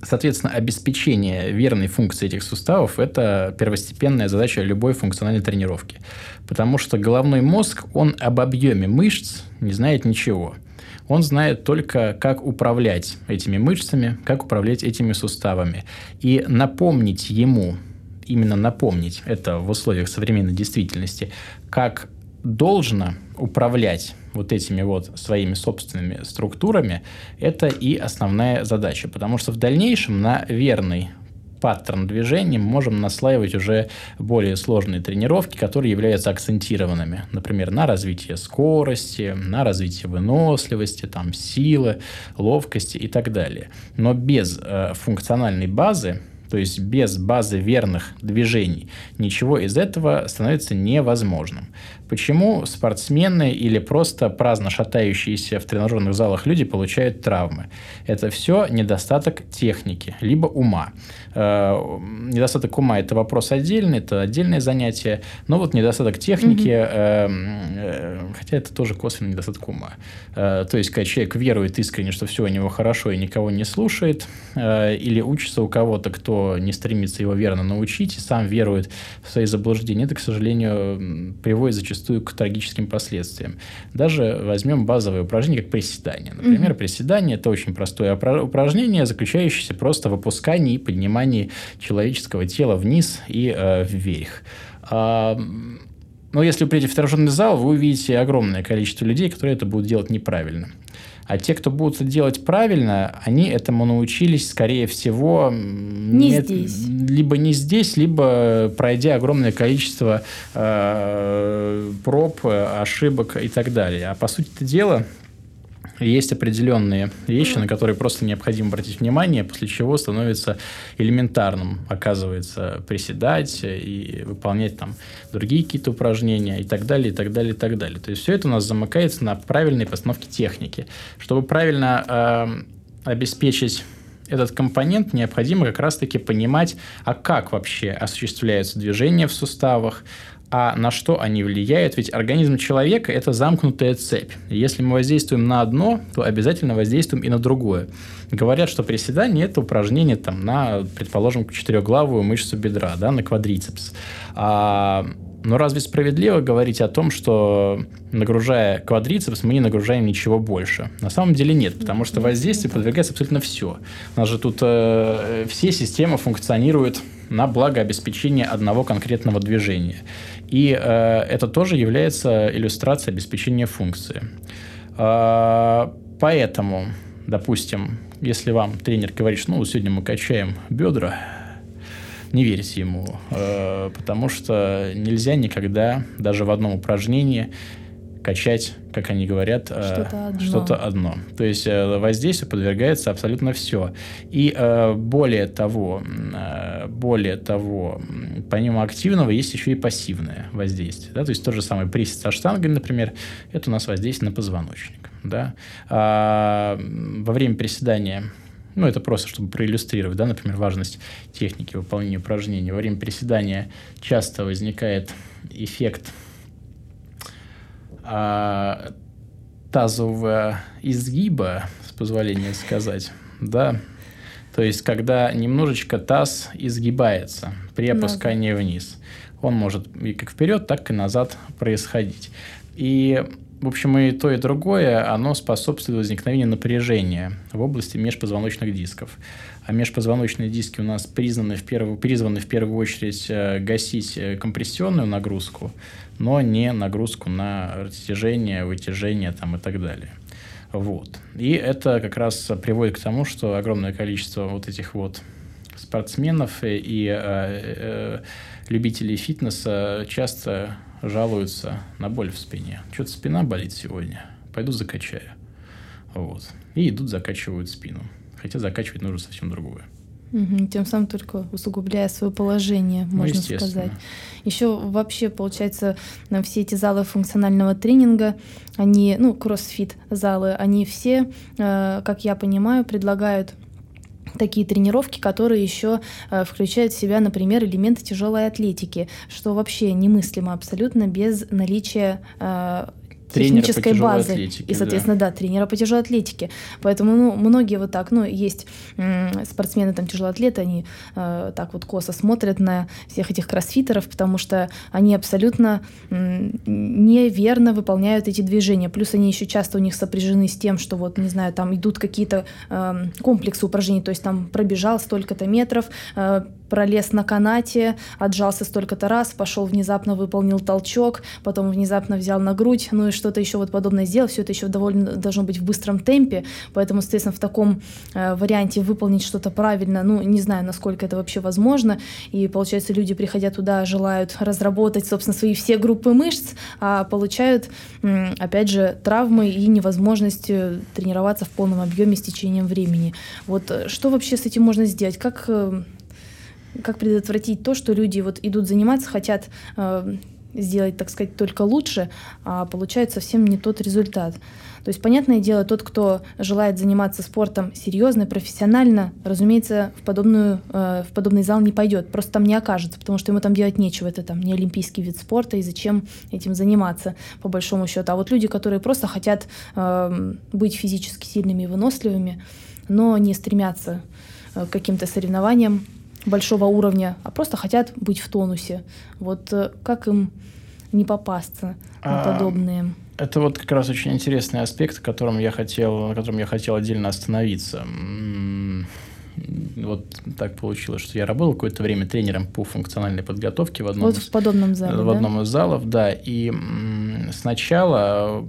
Соответственно, обеспечение верной функции этих суставов – это первостепенная задача любой функциональной тренировки. Потому что головной мозг, он об объеме мышц не знает ничего – он знает только, как управлять этими мышцами, как управлять этими суставами. И напомнить ему, именно напомнить это в условиях современной действительности, как должно управлять вот этими вот своими собственными структурами, это и основная задача. Потому что в дальнейшем на верной паттерн движения, мы можем наслаивать уже более сложные тренировки, которые являются акцентированными. Например, на развитие скорости, на развитие выносливости, там, силы, ловкости и так далее. Но без э, функциональной базы то есть без базы верных движений ничего из этого становится невозможным. Почему спортсмены или просто праздно шатающиеся в тренажерных залах люди получают травмы? Это все недостаток техники, либо ума. Э, недостаток ума – это вопрос отдельный, это отдельное занятие, но вот недостаток техники, mm-hmm. хотя это тоже косвенный недостаток ума. То есть, когда человек верует искренне, что все у него хорошо и никого не слушает, или учится у кого-то, кто не стремится его верно научить, и сам верует в свои заблуждения, это, к сожалению, приводит зачастую зачастую к трагическим последствиям. Даже возьмем базовые упражнения, как приседание. Например, mm-hmm. приседание – это очень простое упражнение, заключающееся просто в опускании и поднимании человеческого тела вниз и э, вверх. А, но если вы придете в тренажерный зал, вы увидите огромное количество людей, которые это будут делать неправильно. А те, кто будут это делать правильно, они этому научились, скорее всего, не нет, здесь. либо не здесь, либо пройдя огромное количество э, проб, ошибок и так далее. А по сути дела, есть определенные вещи, на которые просто необходимо обратить внимание, после чего становится элементарным, оказывается, приседать и выполнять там другие какие-то упражнения и так далее, и так далее, и так далее. То есть все это у нас замыкается на правильной постановке техники. Чтобы правильно э, обеспечить этот компонент необходимо как раз-таки понимать, а как вообще осуществляются движения в суставах, а на что они влияют? Ведь организм человека – это замкнутая цепь. Если мы воздействуем на одно, то обязательно воздействуем и на другое. Говорят, что приседание – это упражнение там, на, предположим, четырехглавую мышцу бедра, да, на квадрицепс. А, но разве справедливо говорить о том, что нагружая квадрицепс, мы не нагружаем ничего больше? На самом деле нет, потому что воздействие подвергается абсолютно все. У нас же тут э, все системы функционируют на благо обеспечения одного конкретного движения. И э, это тоже является иллюстрацией обеспечения функции. Э, поэтому, допустим, если вам тренер говорит, что ну, сегодня мы качаем бедра, не верьте ему, э, потому что нельзя никогда даже в одном упражнении качать, как они говорят, э, что-то одно. Что одно. То есть э, воздействию подвергается абсолютно все. И э, более того, более того, помимо активного есть еще и пассивное воздействие. Да? То есть тот же самый присед со штангой, например, это у нас воздействие на позвоночник. Да? А во время приседания ну, это просто, чтобы проиллюстрировать, да, например, важность техники выполнения упражнений. Во время приседания часто возникает эффект а, тазового изгиба, с позволения сказать, да, то есть когда немножечко таз изгибается при опускании да. вниз. Он может и как вперед, так и назад происходить. И, в общем, и то, и другое, оно способствует возникновению напряжения в области межпозвоночных дисков. А межпозвоночные диски у нас признаны в первую, призваны в первую очередь э, гасить э, компрессионную нагрузку, но не нагрузку на растяжение, вытяжение там, и так далее. Вот. И это как раз приводит к тому, что огромное количество вот этих вот спортсменов и, и э, э, любителей фитнеса часто жалуются на боль в спине. Что-то спина болит сегодня, пойду закачаю. Вот. И идут, закачивают спину. Хотя закачивать нужно совсем другое. Угу, тем самым только усугубляя свое положение, ну, можно сказать. Еще вообще, получается, все эти залы функционального тренинга, они, ну, кроссфит залы, они все, э, как я понимаю, предлагают такие тренировки, которые еще э, включают в себя, например, элементы тяжелой атлетики, что вообще немыслимо абсолютно без наличия э, технической базы. Атлетике, и, соответственно, да. да, тренера по тяжелой атлетике. Поэтому, ну, многие вот так, ну, есть спортсмены, там, тяжелоатлеты, они э, так вот косо смотрят на всех этих кроссфитеров, потому что они абсолютно э, неверно выполняют эти движения. Плюс они еще часто у них сопряжены с тем, что вот, не знаю, там идут какие-то э, комплексы упражнений, то есть там пробежал столько-то метров, э, пролез на канате, отжался столько-то раз, пошел внезапно выполнил толчок, потом внезапно взял на грудь, ну и что-то еще вот подобное сделал. Все это еще довольно должно быть в быстром темпе, поэтому, соответственно, в таком э, варианте выполнить что-то правильно, ну, не знаю, насколько это вообще возможно. И получается, люди, приходя туда, желают разработать, собственно, свои все группы мышц, а получают, опять же, травмы и невозможность э, тренироваться в полном объеме с течением времени. Вот э, что вообще с этим можно сделать? Как э, как предотвратить то, что люди вот идут заниматься, хотят э, сделать, так сказать, только лучше, а получают совсем не тот результат. То есть, понятное дело, тот, кто желает заниматься спортом серьезно, профессионально, разумеется, в, подобную, э, в подобный зал не пойдет, просто там не окажется, потому что ему там делать нечего, это там не олимпийский вид спорта, и зачем этим заниматься, по большому счету. А вот люди, которые просто хотят э, быть физически сильными и выносливыми, но не стремятся э, к каким-то соревнованиям, большого уровня, а просто хотят быть в тонусе. Вот э, как им не попасться на а, подобные? Это вот как раз очень интересный аспект, которым я хотел, на котором я хотел отдельно остановиться. Вот так получилось, что я работал какое-то время тренером по функциональной подготовке в одном, вот в подобном зале, в да? одном из залов, да. И сначала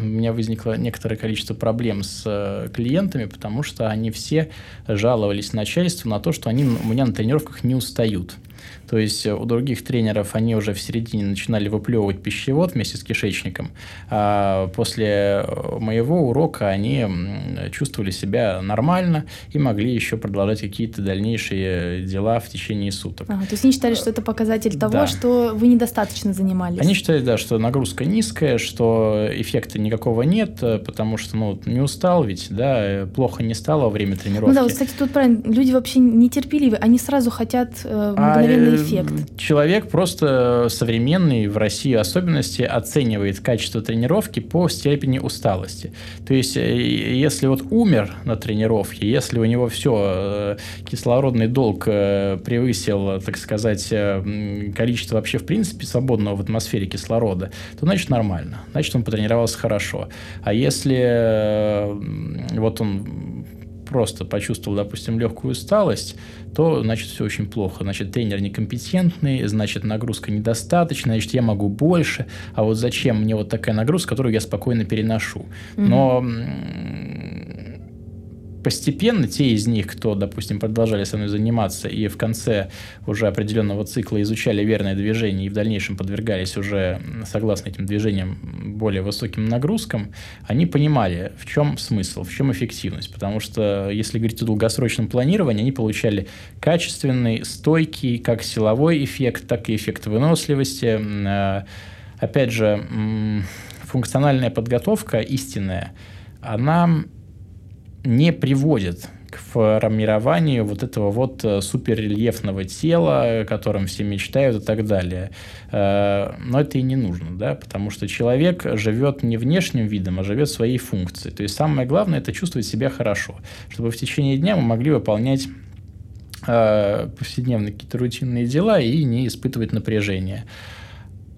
у меня возникло некоторое количество проблем с э, клиентами, потому что они все жаловались начальству на то, что они у меня на тренировках не устают. То есть э, у других тренеров они уже в середине начинали выплевывать пищевод вместе с кишечником, а после э, моего урока они чувствовали себя нормально и могли еще продолжать какие-то дальнейшие дела в течение суток. Ага, то есть они считали, что это показатель того, да. что вы недостаточно занимались? Они считали, да, что нагрузка низкая, что эффекта никакого нет, э, потому что ну, не устал ведь, да, плохо не стало во время тренировки. Ну да, вот, кстати, тут правильно, люди вообще нетерпеливы, они сразу хотят э, мгновенный а, эффект. Человек просто современный в России особенности оценивает качество тренировки по степени усталости. То есть, э, если вот умер на тренировке, если у него все, э, кислородный долг э, превысил, так сказать, количество вообще в принципе свободного в атмосфере кислорода, то значит нормально, значит он потренировался хорошо. А если вот он просто почувствовал, допустим, легкую усталость, то, значит, все очень плохо. Значит, тренер некомпетентный, значит, нагрузка недостаточная, значит, я могу больше, а вот зачем мне вот такая нагрузка, которую я спокойно переношу. Но постепенно те из них, кто, допустим, продолжали со мной заниматься и в конце уже определенного цикла изучали верное движение и в дальнейшем подвергались уже, согласно этим движениям, более высоким нагрузкам, они понимали, в чем смысл, в чем эффективность. Потому что, если говорить о долгосрочном планировании, они получали качественный, стойкий, как силовой эффект, так и эффект выносливости. Э, опять же, функциональная подготовка истинная, она не приводит к формированию вот этого вот э, суперрельефного тела, о котором все мечтают и так далее. Э, но это и не нужно, да, потому что человек живет не внешним видом, а живет своей функцией. То есть самое главное – это чувствовать себя хорошо, чтобы в течение дня мы могли выполнять э, повседневные какие-то рутинные дела и не испытывать напряжение.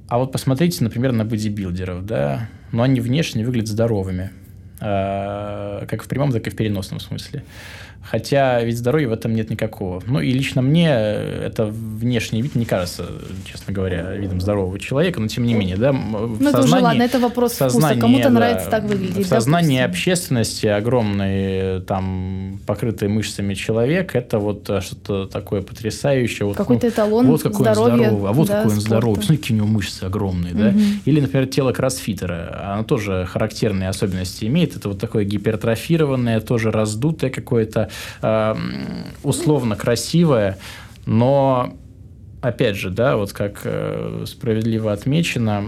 А вот посмотрите, например, на бодибилдеров, да, но они внешне выглядят здоровыми. Э, как в прямом, так и в переносном смысле. Хотя ведь здоровья в этом нет никакого. Ну и лично мне это внешний вид не кажется, честно говоря, видом здорового человека, но тем не менее, да, в ну, сознании, ладно, это вопрос вкуса. Кому-то да, нравится так выглядеть. В сознании общественности огромный, там, покрытый мышцами человек, это вот что-то такое потрясающее. Вот, Какой-то ну, эталон Вот какой здоровья, он здоровый, а вот да, какой он здоровый. Посмотрите, какие у него мышцы огромные, угу. да. Или, например, тело кроссфитера, оно тоже характерные особенности имеет. Это вот такое гипертрофированное, тоже раздутое какое-то э, условно красивое, но опять же, да, вот как э, справедливо отмечено,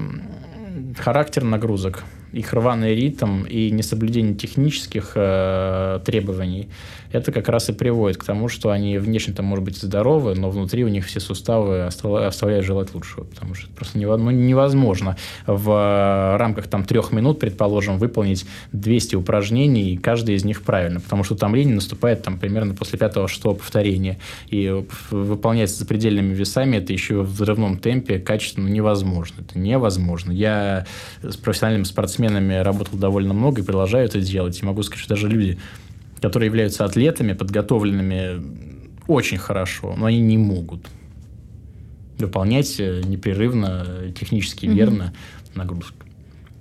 характер нагрузок, их рваный ритм и несоблюдение технических э, требований – это как раз и приводит к тому, что они внешне-то, может быть, здоровы, но внутри у них все суставы оставляют желать лучшего, потому что это просто ну, невозможно в э, рамках там трех минут, предположим, выполнить 200 упражнений, и каждый из них правильно, потому что там лень наступает там примерно после пятого-шестого повторения, и выполнять с запредельными весами это еще в взрывном темпе качественно невозможно. Это невозможно. Я с профессиональными спортсменами работал довольно много и продолжаю это делать. И могу сказать, что даже люди, которые являются атлетами, подготовленными очень хорошо, но они не могут выполнять э, непрерывно, технически верно угу. нагрузку.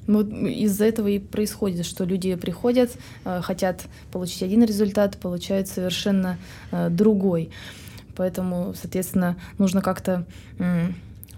Вот из-за этого и происходит, что люди приходят, э, хотят получить один результат, получают совершенно э, другой. Поэтому, соответственно, нужно как-то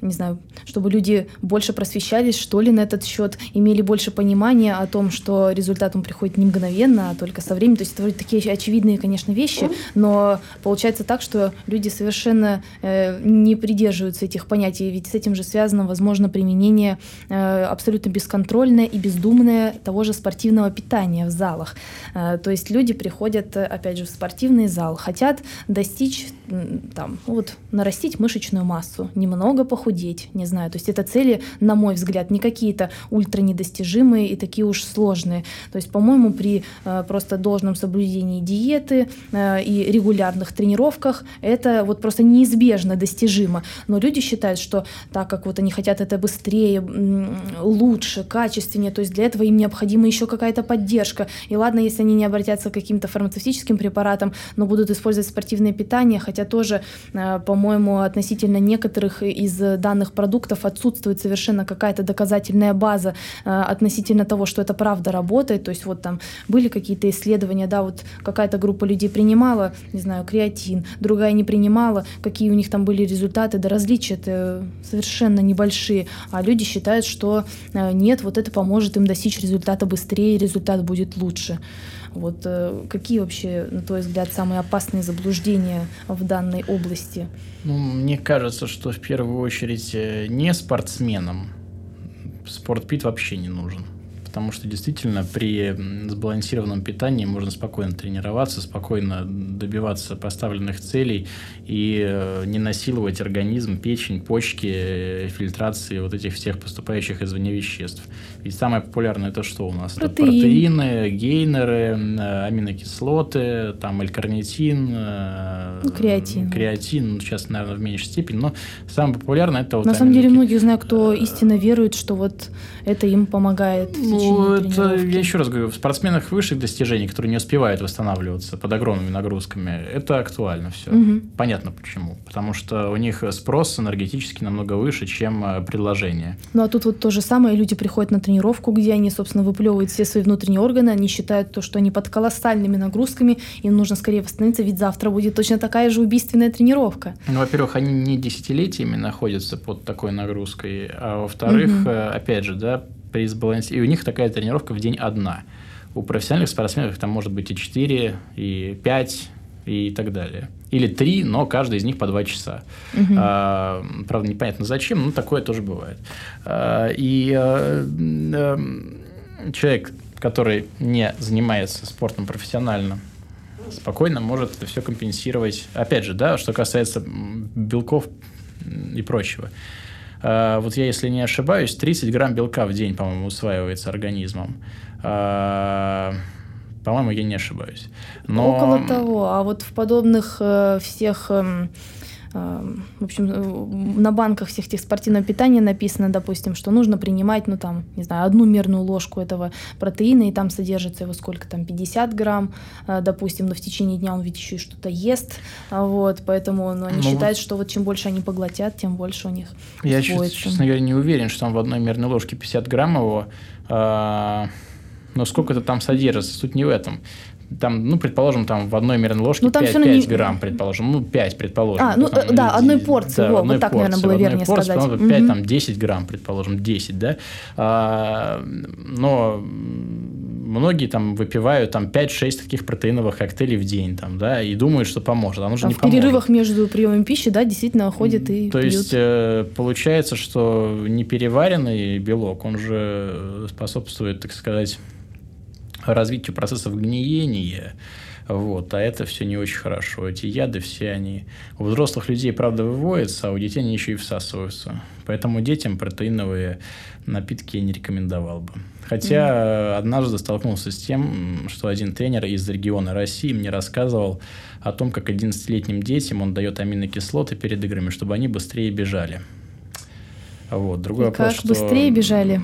не знаю, чтобы люди больше просвещались, что ли, на этот счет, имели больше понимания о том, что результат он приходит не мгновенно, а только со временем. То есть это вроде такие очевидные, конечно, вещи, но получается так, что люди совершенно э, не придерживаются этих понятий, ведь с этим же связано, возможно, применение э, абсолютно бесконтрольное и бездумное того же спортивного питания в залах. Э, то есть люди приходят, опять же, в спортивный зал, хотят достичь, там, вот, нарастить мышечную массу, немного похудеть, похудеть, не знаю. То есть это цели, на мой взгляд, не какие-то ультра недостижимые и такие уж сложные. То есть, по-моему, при э, просто должном соблюдении диеты э, и регулярных тренировках это вот просто неизбежно достижимо. Но люди считают, что так как вот они хотят это быстрее, лучше, качественнее, то есть для этого им необходима еще какая-то поддержка. И ладно, если они не обратятся к каким-то фармацевтическим препаратам, но будут использовать спортивное питание, хотя тоже, э, по-моему, относительно некоторых из данных продуктов отсутствует совершенно какая-то доказательная база э, относительно того, что это правда работает. То есть вот там были какие-то исследования, да, вот какая-то группа людей принимала, не знаю, креатин, другая не принимала, какие у них там были результаты, да различия совершенно небольшие. А люди считают, что э, нет, вот это поможет им достичь результата быстрее, результат будет лучше. Вот э, какие вообще, на твой взгляд, самые опасные заблуждения в данной области? Ну, мне кажется, что в первую очередь э, не спортсменам спортпит вообще не нужен потому что действительно при сбалансированном питании можно спокойно тренироваться, спокойно добиваться поставленных целей и э, не насиловать организм, печень, почки, э, фильтрации вот этих всех поступающих извне веществ. Ведь самое популярное это что у нас? Протеин. Это протеины, гейнеры, э, аминокислоты, там элькарнитин, ну, креатин. Креатин, ну, сейчас, наверное, в меньшей степени, но самое популярное это вот На самом деле многие знаю, кто истинно верует, что вот это им помогает. Ну, ну, это, я еще раз говорю, в спортсменах высших достижений, которые не успевают восстанавливаться под огромными нагрузками, это актуально все. Угу. Понятно почему. Потому что у них спрос энергетически намного выше, чем э, предложение. Ну, а тут вот то же самое. Люди приходят на тренировку, где они, собственно, выплевывают все свои внутренние органы, они считают то, что они под колоссальными нагрузками, им нужно скорее восстановиться, ведь завтра будет точно такая же убийственная тренировка. Ну, во-первых, они не десятилетиями находятся под такой нагрузкой, а во-вторых, угу. опять же, да, при сбалансе... И у них такая тренировка в день одна. У профессиональных спортсменов там может быть и 4, и 5, и так далее. Или 3, но каждый из них по 2 часа. Угу. А, правда, непонятно зачем, но такое тоже бывает. А, и а, а, человек, который не занимается спортом профессионально, спокойно может это все компенсировать. Опять же, да, что касается белков и прочего. А, вот я, если не ошибаюсь, 30 грамм белка в день, по-моему, усваивается организмом. А, по-моему, я не ошибаюсь. Но... Около того. А вот в подобных э, всех эм, в общем, э, на банках всех этих спортивного питания написано, допустим, что нужно принимать, ну там, не знаю, одну мерную ложку этого протеина, и там содержится его сколько там, 50 грамм, э, допустим, но в течение дня он ведь еще и что-то ест, а вот, поэтому ну, они ну, считают, что вот чем больше они поглотят, тем больше у них Я, усвоится. честно говоря, не уверен, что там в одной мерной ложке 50 грамм его, а, но сколько это там содержится, суть не в этом там, ну, предположим, там в одной мерной ложке ну, там 5, 5 не... грамм, предположим, ну, 5, предположим. А, ну, там, да, одной порции, да, во, одной вот так, порции, наверное, было вернее порции, сказать. Угу. 5, там, 10 грамм, предположим, 10, да, а, но многие там выпивают там 5-6 таких протеиновых коктейлей в день, там, да, и думают, что поможет, оно же там не в поможет. перерывах между приемом пищи, да, действительно ходят и То пьют. есть, э, получается, что непереваренный белок, он же способствует, так сказать, развитию процессов гниения, вот, а это все не очень хорошо. Эти яды все они у взрослых людей, правда, выводятся, а у детей они еще и всасываются. Поэтому детям протеиновые напитки я не рекомендовал бы. Хотя mm-hmm. однажды столкнулся с тем, что один тренер из региона России мне рассказывал о том, как 11-летним детям он дает аминокислоты перед играми, чтобы они быстрее бежали. Вот. Другой И вопрос, как что... быстрее бежали?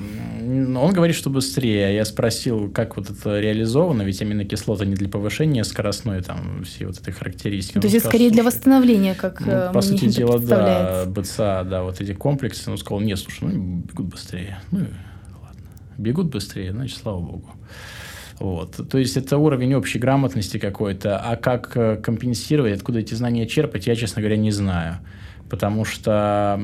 Он говорит, что быстрее. Я спросил, как вот это реализовано, ведь аминокислоты не для повышения скоростной, там, все вот этой характеристики. То есть, сказал, скорее для восстановления, как ну, э, По сути дела, да, БЦА, да, вот эти комплексы. Он сказал, нет, слушай, ну, бегут быстрее. Ну, ладно. Бегут быстрее, значит, слава богу. Вот. То есть это уровень общей грамотности какой-то, а как э, компенсировать, откуда эти знания черпать, я, честно говоря, не знаю. Потому что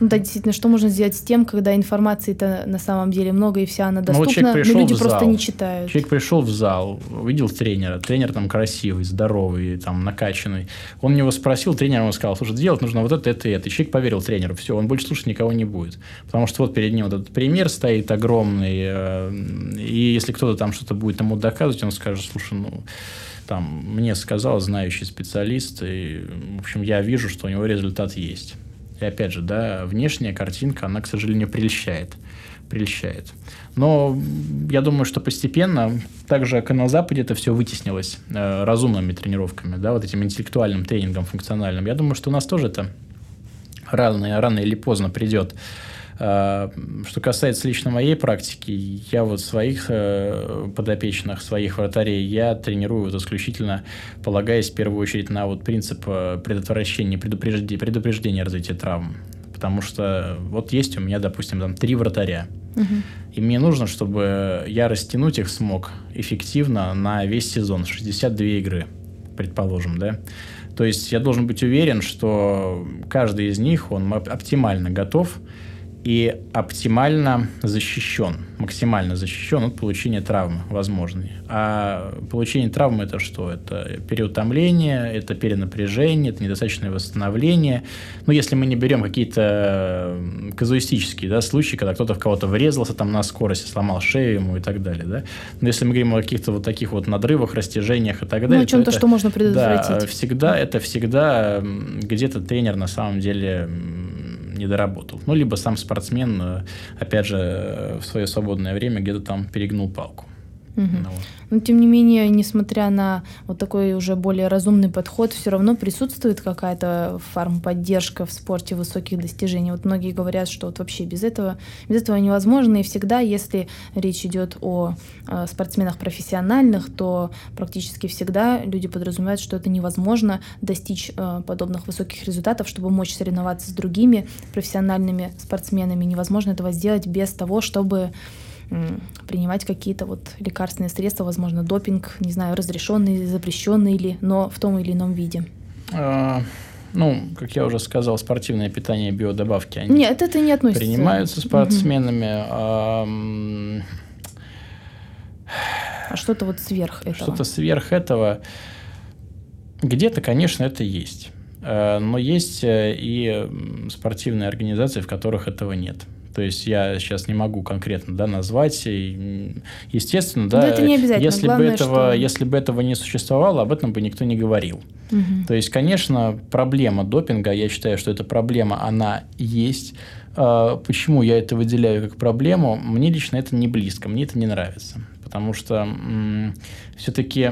ну да, действительно, что можно сделать с тем, когда информации-то на самом деле много и вся она доступна, ну, вот но люди просто не читают. Человек пришел в зал, увидел тренера, тренер там красивый, здоровый, там накачанный. Он него спросил, тренер ему сказал, слушай, делать нужно вот это, это и это. И человек поверил тренеру, все, он больше слушать никого не будет. Потому что вот перед ним вот этот пример стоит огромный, э, и если кто-то там что-то будет ему доказывать, он скажет, слушай, ну, там, мне сказал знающий специалист, и, в общем, я вижу, что у него результат есть. И опять же, да, внешняя картинка, она, к сожалению, прельщает. Прельщает. Но я думаю, что постепенно, так же, как и на Западе, это все вытеснилось э, разумными тренировками, да, вот этим интеллектуальным тренингом функциональным. Я думаю, что у нас тоже это рано, рано или поздно придет. А, что касается лично моей практики, я вот своих э, подопечных, своих вратарей, я тренирую вот исключительно, полагаясь в первую очередь на вот принцип э, предотвращения, предупреждения, предупреждения развития травм. Потому что вот есть у меня, допустим, там три вратаря. Угу. И мне нужно, чтобы я растянуть их смог эффективно на весь сезон, 62 игры, предположим, да. То есть я должен быть уверен, что каждый из них, он оптимально готов и оптимально защищен, максимально защищен от получения травмы возможной. А получение травмы это что? Это переутомление, это перенапряжение, это недостаточное восстановление. Ну, если мы не берем какие-то казуистические да, случаи, когда кто-то в кого-то врезался там на скорости, сломал шею ему и так далее. Да? Но если мы говорим о каких-то вот таких вот надрывах, растяжениях и так далее. Ну, о чем-то, что можно предотвратить. Да, всегда, это всегда где-то тренер на самом деле не доработал. Ну, либо сам спортсмен, э, опять же, э, в свое свободное время где-то там перегнул палку. Угу. Ну, вот. Но тем не менее, несмотря на вот такой уже более разумный подход, все равно присутствует какая-то фармподдержка в спорте высоких достижений. Вот многие говорят, что вот вообще без этого, без этого невозможно. И всегда, если речь идет о э, спортсменах профессиональных, то практически всегда люди подразумевают, что это невозможно достичь э, подобных высоких результатов, чтобы мочь соревноваться с другими профессиональными спортсменами. Невозможно этого сделать без того, чтобы принимать какие-то вот лекарственные средства, возможно, допинг, не знаю, разрешенный, запрещенный или, но в том или ином виде? А, ну, как я уже сказал, спортивное питание, биодобавки, они Нет, это не относится. принимаются спортсменами. Угу. А, а что-то вот сверх этого? Что-то сверх этого. Где-то, конечно, это есть. А, но есть э, и спортивные организации, в которых этого нет. То есть я сейчас не могу конкретно да, назвать. И, естественно, да, это не обязательно. Если, Главное, бы этого, что... если бы этого не существовало, об этом бы никто не говорил. Угу. То есть, конечно, проблема допинга, я считаю, что эта проблема, она есть. А, почему я это выделяю как проблему? Мне лично это не близко, мне это не нравится. Потому что все-таки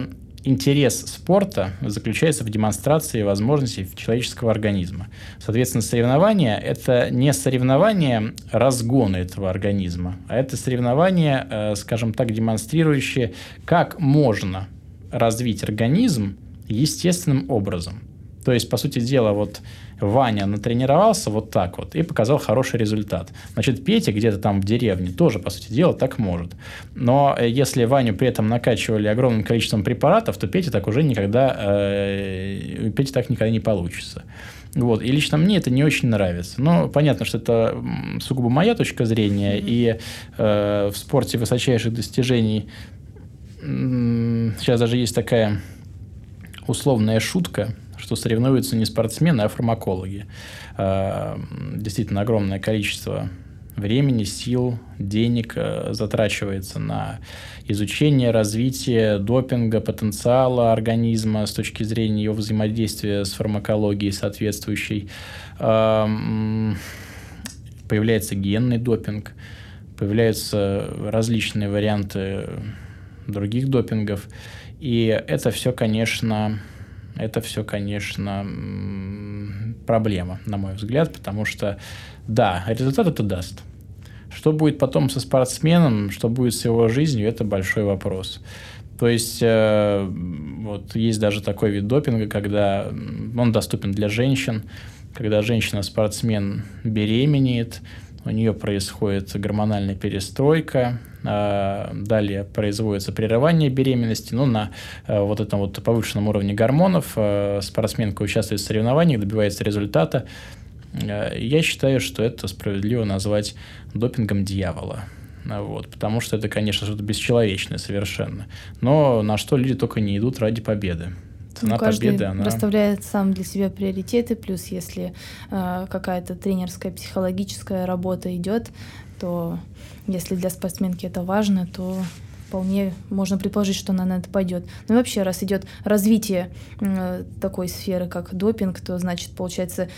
интерес спорта заключается в демонстрации возможностей человеческого организма. Соответственно, соревнования – это не соревнование разгона этого организма, а это соревнование, э, скажем так, демонстрирующее, как можно развить организм естественным образом. То есть, по сути дела, вот Ваня натренировался вот так вот и показал хороший результат. Значит, Петя где-то там в деревне тоже, по сути дела, так может. Но э, если Ваню при этом накачивали огромным количеством препаратов, то Петя так уже никогда, э, Петя так никогда не получится. Вот. И лично мне это не очень нравится. Но понятно, что это сугубо моя точка зрения. Mm-hmm. И э, в спорте высочайших достижений сейчас даже есть такая условная шутка – что соревнуются не спортсмены, а фармакологи. А, действительно, огромное количество времени, сил, денег э, затрачивается на изучение, развитие допинга, потенциала организма с точки зрения его взаимодействия с фармакологией соответствующей. Появляется генный допинг, появляются различные варианты других допингов. И это все, конечно, это все, конечно, проблема, на мой взгляд, потому что, да, результат это даст. Что будет потом со спортсменом, что будет с его жизнью, это большой вопрос. То есть э, вот есть даже такой вид допинга, когда он доступен для женщин, когда женщина-спортсмен беременеет, у нее происходит гормональная перестройка, далее производится прерывание беременности, ну, на э, вот этом вот повышенном уровне гормонов э, спортсменка участвует в соревнованиях, добивается результата. Э, я считаю, что это справедливо назвать допингом дьявола. Вот, потому что это, конечно, что-то бесчеловечное совершенно. Но на что люди только не идут ради победы. Цена ну, каждый победы, она... расставляет сам для себя приоритеты, плюс если э, какая-то тренерская, психологическая работа идет, то если для спортсменки это важно, то вполне можно предположить, что она на это пойдет. Ну и вообще, раз идет развитие э, такой сферы, как допинг, то значит, получается,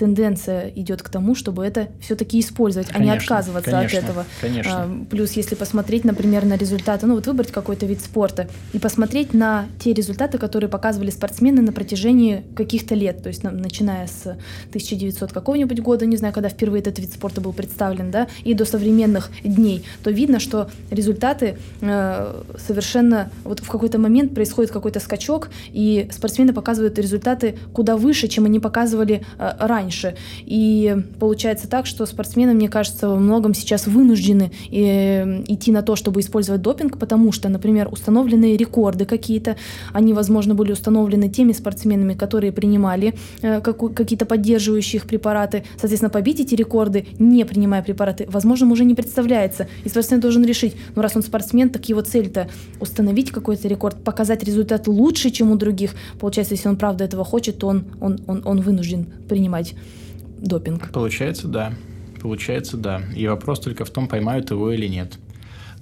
тенденция идет к тому, чтобы это все-таки использовать, конечно, а не отказываться конечно, от этого. Конечно. А, плюс, если посмотреть, например, на результаты, ну вот выбрать какой-то вид спорта и посмотреть на те результаты, которые показывали спортсмены на протяжении каких-то лет, то есть начиная с 1900 какого-нибудь года, не знаю, когда впервые этот вид спорта был представлен, да, и до современных дней, то видно, что результаты э, совершенно вот в какой-то момент происходит какой-то скачок, и спортсмены показывают результаты куда выше, чем они показывали э, раньше раньше. И получается так, что спортсмены, мне кажется, во многом сейчас вынуждены э, идти на то, чтобы использовать допинг, потому что, например, установленные рекорды какие-то, они, возможно, были установлены теми спортсменами, которые принимали э, какие-то поддерживающие их препараты. Соответственно, побить эти рекорды, не принимая препараты, возможно, уже не представляется. И спортсмен должен решить, ну раз он спортсмен, так его цель-то установить какой-то рекорд, показать результат лучше, чем у других. Получается, если он правда этого хочет, то он, он, он, он вынужден принимать допинг. Получается, да. Получается, да. И вопрос только в том, поймают его или нет.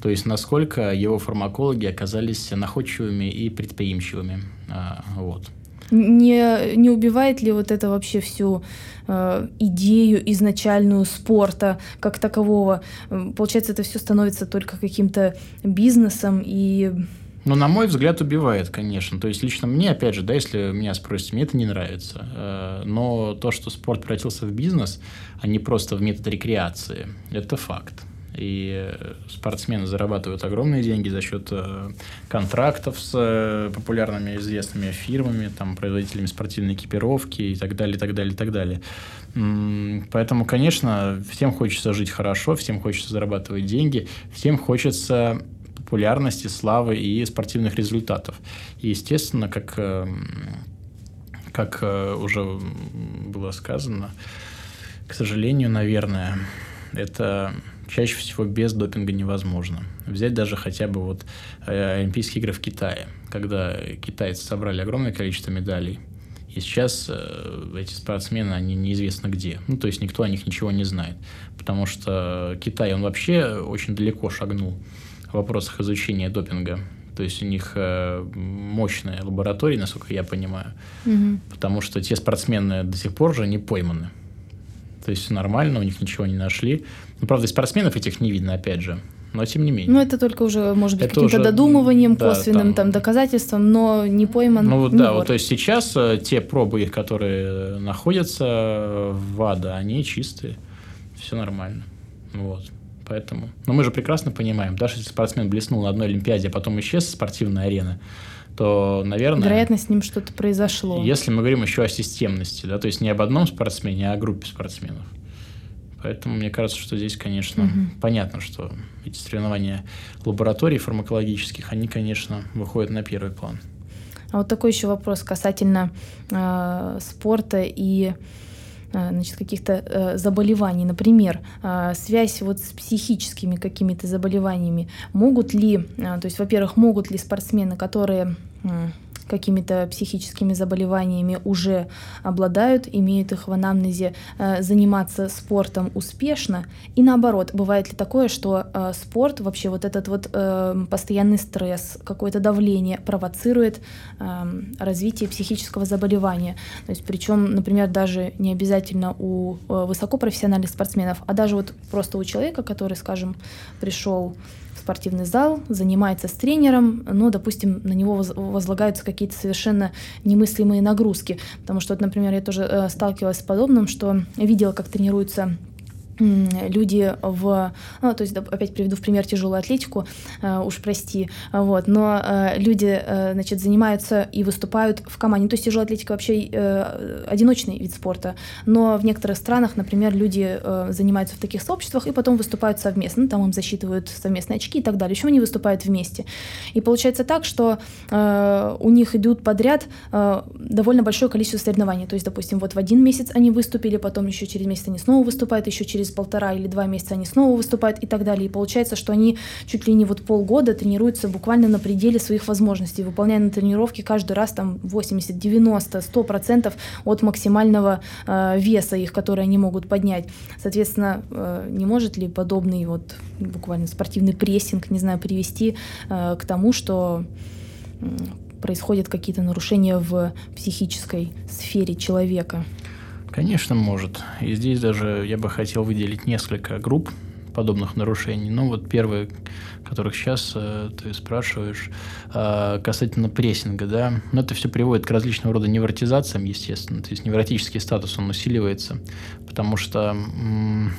То есть, насколько его фармакологи оказались находчивыми и предприимчивыми. А, вот. Не, не убивает ли вот это вообще всю э, идею изначальную спорта как такового? Получается, это все становится только каким-то бизнесом и ну, на мой взгляд, убивает, конечно. То есть, лично мне, опять же, да, если меня спросите, мне это не нравится. Э, но то, что спорт превратился в бизнес, а не просто в метод рекреации, это факт. И спортсмены зарабатывают огромные деньги за счет э, контрактов с популярными известными фирмами, там, производителями спортивной экипировки и так далее, и так далее, и так далее. Поэтому, конечно, всем хочется жить хорошо, всем хочется зарабатывать деньги, всем хочется популярности, славы и спортивных результатов. И, естественно, как, э, как э, уже было сказано, к сожалению, наверное, это чаще всего без допинга невозможно. Взять даже хотя бы вот э, Олимпийские игры в Китае, когда китайцы собрали огромное количество медалей, и сейчас эти спортсмены, они неизвестно где. Ну, то есть никто о них ничего не знает. Потому что Китай, он вообще очень далеко шагнул в вопросах изучения допинга. То есть у них э, мощная лаборатория, насколько я понимаю. Угу. Потому что те спортсмены до сих пор же не пойманы. То есть нормально, у них ничего не нашли. Ну, правда, и спортсменов этих не видно, опять же. Но тем не менее. Ну, это только уже, может быть, каким-то додумыванием, да, косвенным там, там доказательством, но не пойман. Ну вот да, вор. вот то есть сейчас э, те пробы их, которые находятся в ВАДА, они чистые. Все нормально. Вот. Поэтому. Но мы же прекрасно понимаем, даже если спортсмен блеснул на одной Олимпиаде, а потом исчез с спортивной арены, то, наверное... Вероятно, с ним что-то произошло. Если мы говорим еще о системности, да, то есть не об одном спортсмене, а о группе спортсменов. Поэтому мне кажется, что здесь, конечно, угу. понятно, что эти соревнования лабораторий фармакологических, они, конечно, выходят на первый план. А вот такой еще вопрос касательно э, спорта и значит, каких-то э, заболеваний, например, э, связь вот с психическими какими-то заболеваниями, могут ли, то есть, во-первых, могут ли спортсмены, которые какими-то психическими заболеваниями уже обладают, имеют их в анамнезе, э, заниматься спортом успешно. И наоборот, бывает ли такое, что э, спорт, вообще вот этот вот э, постоянный стресс, какое-то давление провоцирует развитие психического заболевания. То есть причем, например, даже не обязательно у высокопрофессиональных спортсменов, а даже вот просто у человека, который, скажем, пришел спортивный зал, занимается с тренером, но, допустим, на него возлагаются какие-то совершенно немыслимые нагрузки. Потому что, вот, например, я тоже э, сталкивалась с подобным, что видела, как тренируются люди в, ну, то есть опять приведу в пример тяжелую атлетику, э, уж прости, вот, но э, люди, э, значит, занимаются и выступают в команде, то есть тяжелая атлетика вообще одиночный вид спорта, но в некоторых странах, например, люди занимаются в таких сообществах и потом выступают совместно, ну, там им засчитывают совместные очки и так далее, еще они выступают вместе, и получается так, что у них идут подряд довольно большое количество соревнований, то есть, допустим, вот в один месяц они выступили, потом еще через месяц они снова выступают, еще через через полтора или два месяца они снова выступают и так далее. И получается, что они чуть ли не вот полгода тренируются буквально на пределе своих возможностей, выполняя на тренировке каждый раз там 80, 90, 100 процентов от максимального э, веса их, который они могут поднять. Соответственно, э, не может ли подобный вот буквально спортивный прессинг, не знаю, привести э, к тому, что происходят какие-то нарушения в психической сфере человека? Конечно, может. И здесь даже я бы хотел выделить несколько групп подобных нарушений. Ну, вот первые, которых сейчас э, ты спрашиваешь, э, касательно прессинга, да, но ну, это все приводит к различного рода невротизациям, естественно, то есть невротический статус, он усиливается, потому что м-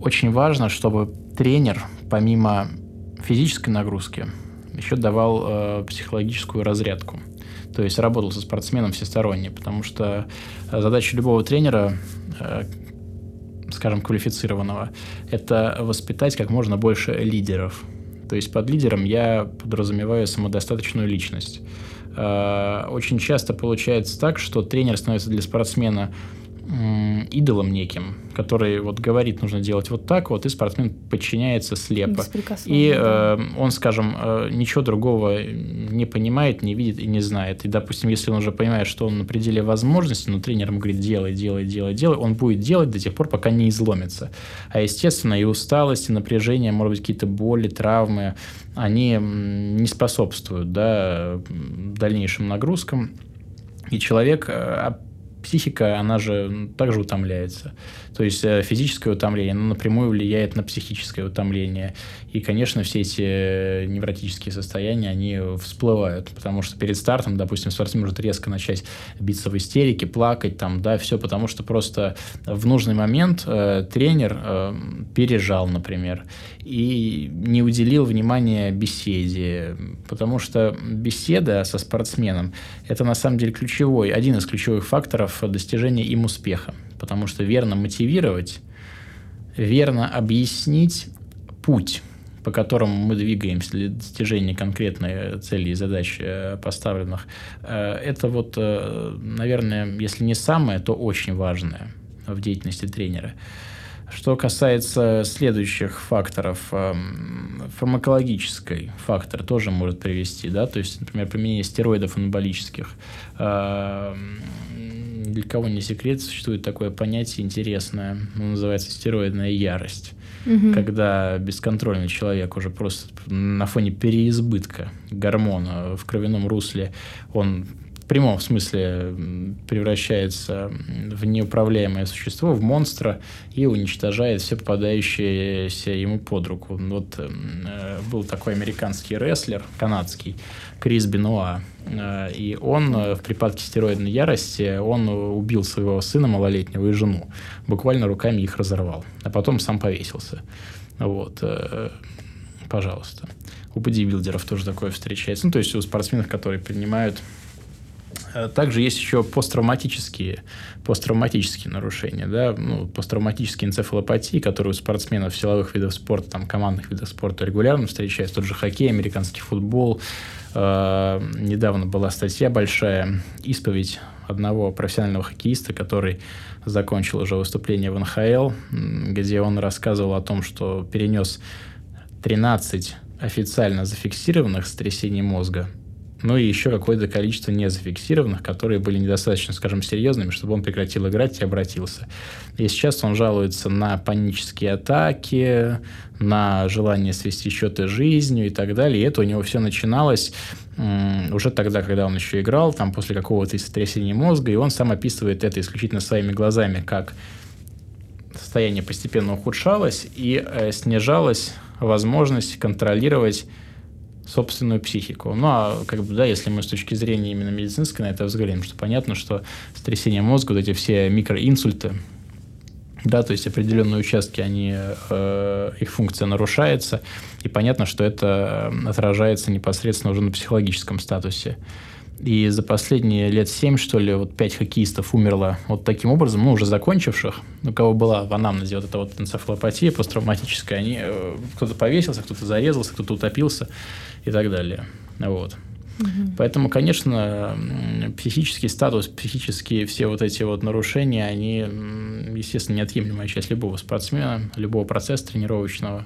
очень важно, чтобы тренер, помимо физической нагрузки, еще давал э, психологическую разрядку – то есть работал со спортсменом всесторонне, потому что э, задача любого тренера, э, скажем, квалифицированного, это воспитать как можно больше лидеров. То есть под лидером я подразумеваю самодостаточную личность. Э, очень часто получается так, что тренер становится для спортсмена идолом неким, который вот говорит, нужно делать вот так вот, и спортсмен подчиняется слепо. И э, он, скажем, э, ничего другого не понимает, не видит и не знает. И, допустим, если он уже понимает, что он на пределе возможностей, но тренер ему говорит, делай, делай, делай, делай, он будет делать до тех пор, пока не изломится. А, естественно, и усталость, и напряжение, может быть, какие-то боли, травмы, они не способствуют да, дальнейшим нагрузкам. И человек э, психика, она же также утомляется. То есть э, физическое утомление оно напрямую влияет на психическое утомление. И, конечно, все эти э, невротические состояния, они всплывают, потому что перед стартом, допустим, спортсмен может резко начать биться в истерике, плакать, там, да, все потому что просто в нужный момент э, тренер э, пережал, например, и не уделил внимания беседе, потому что беседа со спортсменом – это на самом деле ключевой, один из ключевых факторов достижения им успеха потому что верно мотивировать, верно объяснить путь, по которому мы двигаемся для достижения конкретной цели и задач э, поставленных, э, это вот, э, наверное, если не самое, то очень важное в деятельности тренера. Что касается следующих факторов, фармакологический фактор тоже может привести, да, то есть, например, применение стероидов анаболических, для кого не секрет, существует такое понятие интересное, оно называется стероидная ярость. Угу. Когда бесконтрольный человек уже просто на фоне переизбытка гормона в кровяном русле, он прямом смысле превращается в неуправляемое существо, в монстра и уничтожает все попадающееся ему под руку. Вот э, был такой американский рестлер, канадский, Крис Бенуа, э, и он э, в припадке стероидной ярости, он убил своего сына малолетнего и жену, буквально руками их разорвал, а потом сам повесился. Вот, э, пожалуйста. У бодибилдеров тоже такое встречается. Ну, то есть у спортсменов, которые принимают также есть еще посттравматические, посттравматические нарушения, да, ну, посттравматические энцефалопатии, которые у спортсменов силовых видов спорта, там, командных видов спорта регулярно встречаются. Тот же хоккей, американский футбол. Э, недавно была статья большая, исповедь одного профессионального хоккеиста, который закончил уже выступление в НХЛ, где он рассказывал о том, что перенес 13 официально зафиксированных сотрясений мозга ну и еще какое-то количество незафиксированных, которые были недостаточно, скажем, серьезными, чтобы он прекратил играть и обратился. И сейчас он жалуется на панические атаки, на желание свести счеты жизнью и так далее. И это у него все начиналось уже тогда, когда он еще играл, там после какого-то сотрясения мозга, и он сам описывает это исключительно своими глазами, как состояние постепенно ухудшалось и э, снижалась возможность контролировать собственную психику. Ну, а как бы, да, если мы с точки зрения именно медицинской на это взглянем, что понятно, что сотрясение мозга, вот эти все микроинсульты, Да, то есть определенные участки, они, э, их функция нарушается, и понятно, что это отражается непосредственно уже на психологическом статусе. И за последние лет семь, что ли, вот пять хоккеистов умерло вот таким образом, ну, уже закончивших, у кого была в анамнезе вот эта вот энцефалопатия посттравматическая, они, э, кто-то повесился, кто-то зарезался, кто-то утопился и так далее. Вот. Угу. Поэтому, конечно, психический статус, психические все вот эти вот нарушения, они, естественно, неотъемлемая часть любого спортсмена, любого процесса тренировочного.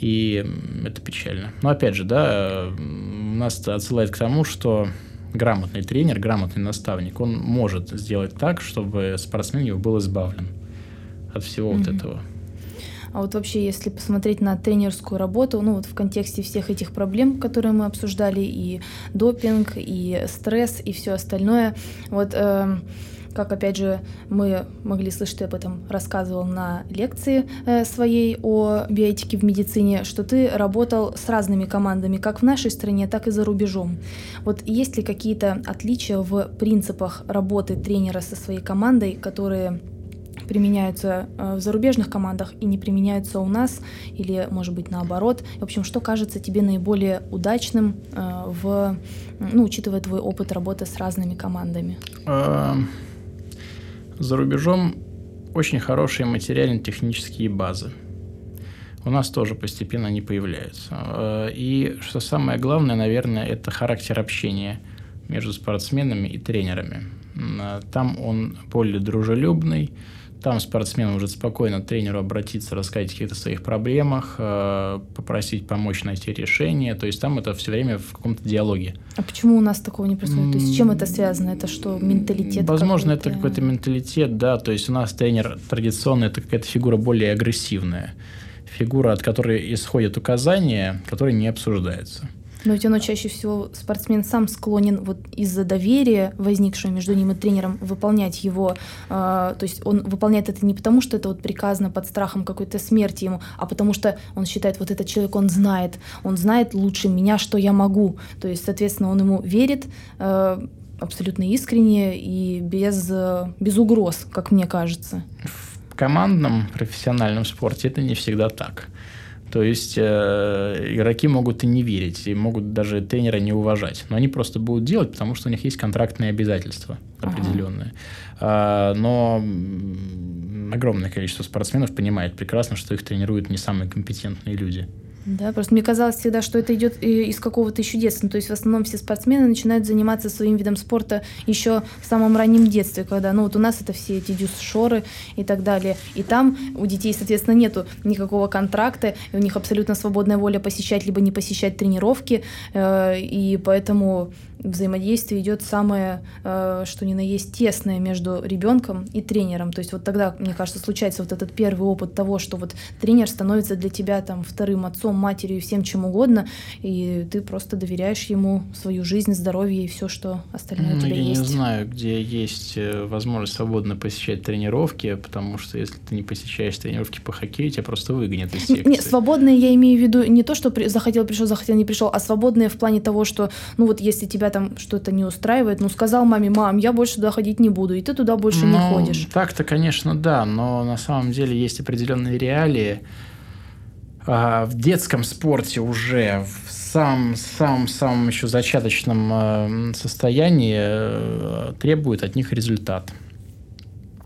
И это печально. Но опять же, да, нас это отсылает к тому, что грамотный тренер, грамотный наставник, он может сделать так, чтобы спортсмен его был избавлен от всего mm-hmm. вот этого. А вот вообще, если посмотреть на тренерскую работу, ну вот в контексте всех этих проблем, которые мы обсуждали, и допинг, и стресс, и все остальное, вот э, как опять же мы могли слышать, ты об этом рассказывал на лекции э, своей о биотике в медицине, что ты работал с разными командами, как в нашей стране, так и за рубежом. Вот есть ли какие-то отличия в принципах работы тренера со своей командой, которые применяются э, в зарубежных командах и не применяются у нас, или, может быть, наоборот. В общем, что кажется тебе наиболее удачным, э, в, ну, учитывая твой опыт работы с разными командами? Эм, за рубежом очень хорошие материально-технические базы. У нас тоже постепенно они появляются. Э, и что самое главное, наверное, это характер общения между спортсменами и тренерами. Там он более дружелюбный, там спортсмен может спокойно к тренеру обратиться, рассказать о каких-то своих проблемах, э, попросить помочь найти решение. То есть там это все время в каком-то диалоге. А почему у нас такого не происходит? То есть с чем это связано? Это что, менталитет? Возможно, какой-то? это какой-то менталитет, да. То есть у нас тренер традиционно это какая-то фигура более агрессивная. Фигура, от которой исходят указания, которые не обсуждаются. Но ведь оно чаще всего спортсмен сам склонен вот из-за доверия, возникшего между ним и тренером, выполнять его. Э, то есть он выполняет это не потому, что это вот приказано под страхом какой-то смерти ему, а потому что он считает, вот этот человек, он знает, он знает лучше меня, что я могу. То есть, соответственно, он ему верит, э, абсолютно искренне и без, без угроз, как мне кажется. В командном профессиональном спорте это не всегда так. То есть э, игроки могут и не верить, и могут даже тренера не уважать. Но они просто будут делать, потому что у них есть контрактные обязательства определенные. Ага. А, но огромное количество спортсменов понимает прекрасно, что их тренируют не самые компетентные люди. Да, просто мне казалось всегда, что это идет из какого-то еще детства. То есть в основном все спортсмены начинают заниматься своим видом спорта еще в самом раннем детстве, когда, ну вот у нас это все эти дюс-шоры и так далее. И там у детей, соответственно, нету никакого контракта, и у них абсолютно свободная воля посещать либо не посещать тренировки, э, и поэтому взаимодействие идет самое, э, что ни на есть, тесное между ребенком и тренером. То есть вот тогда, мне кажется, случается вот этот первый опыт того, что вот тренер становится для тебя там вторым отцом, матерью, всем чем угодно, и ты просто доверяешь ему свою жизнь, здоровье и все, что остальное ну, у тебя я есть. Я не знаю, где есть э, возможность свободно посещать тренировки, потому что если ты не посещаешь тренировки по хоккею, тебя просто выгонят из секции. Нет, свободные я имею в виду не то, что захотел, пришел, захотел, не пришел, а свободные в плане того, что, ну вот если тебя там что-то не устраивает, ну сказал маме, мам, я больше туда ходить не буду, и ты туда больше ну, не ходишь. Так-то, конечно, да, но на самом деле есть определенные реалии. А, в детском спорте уже в самом самом самом еще зачаточном э, состоянии э, требует от них результат.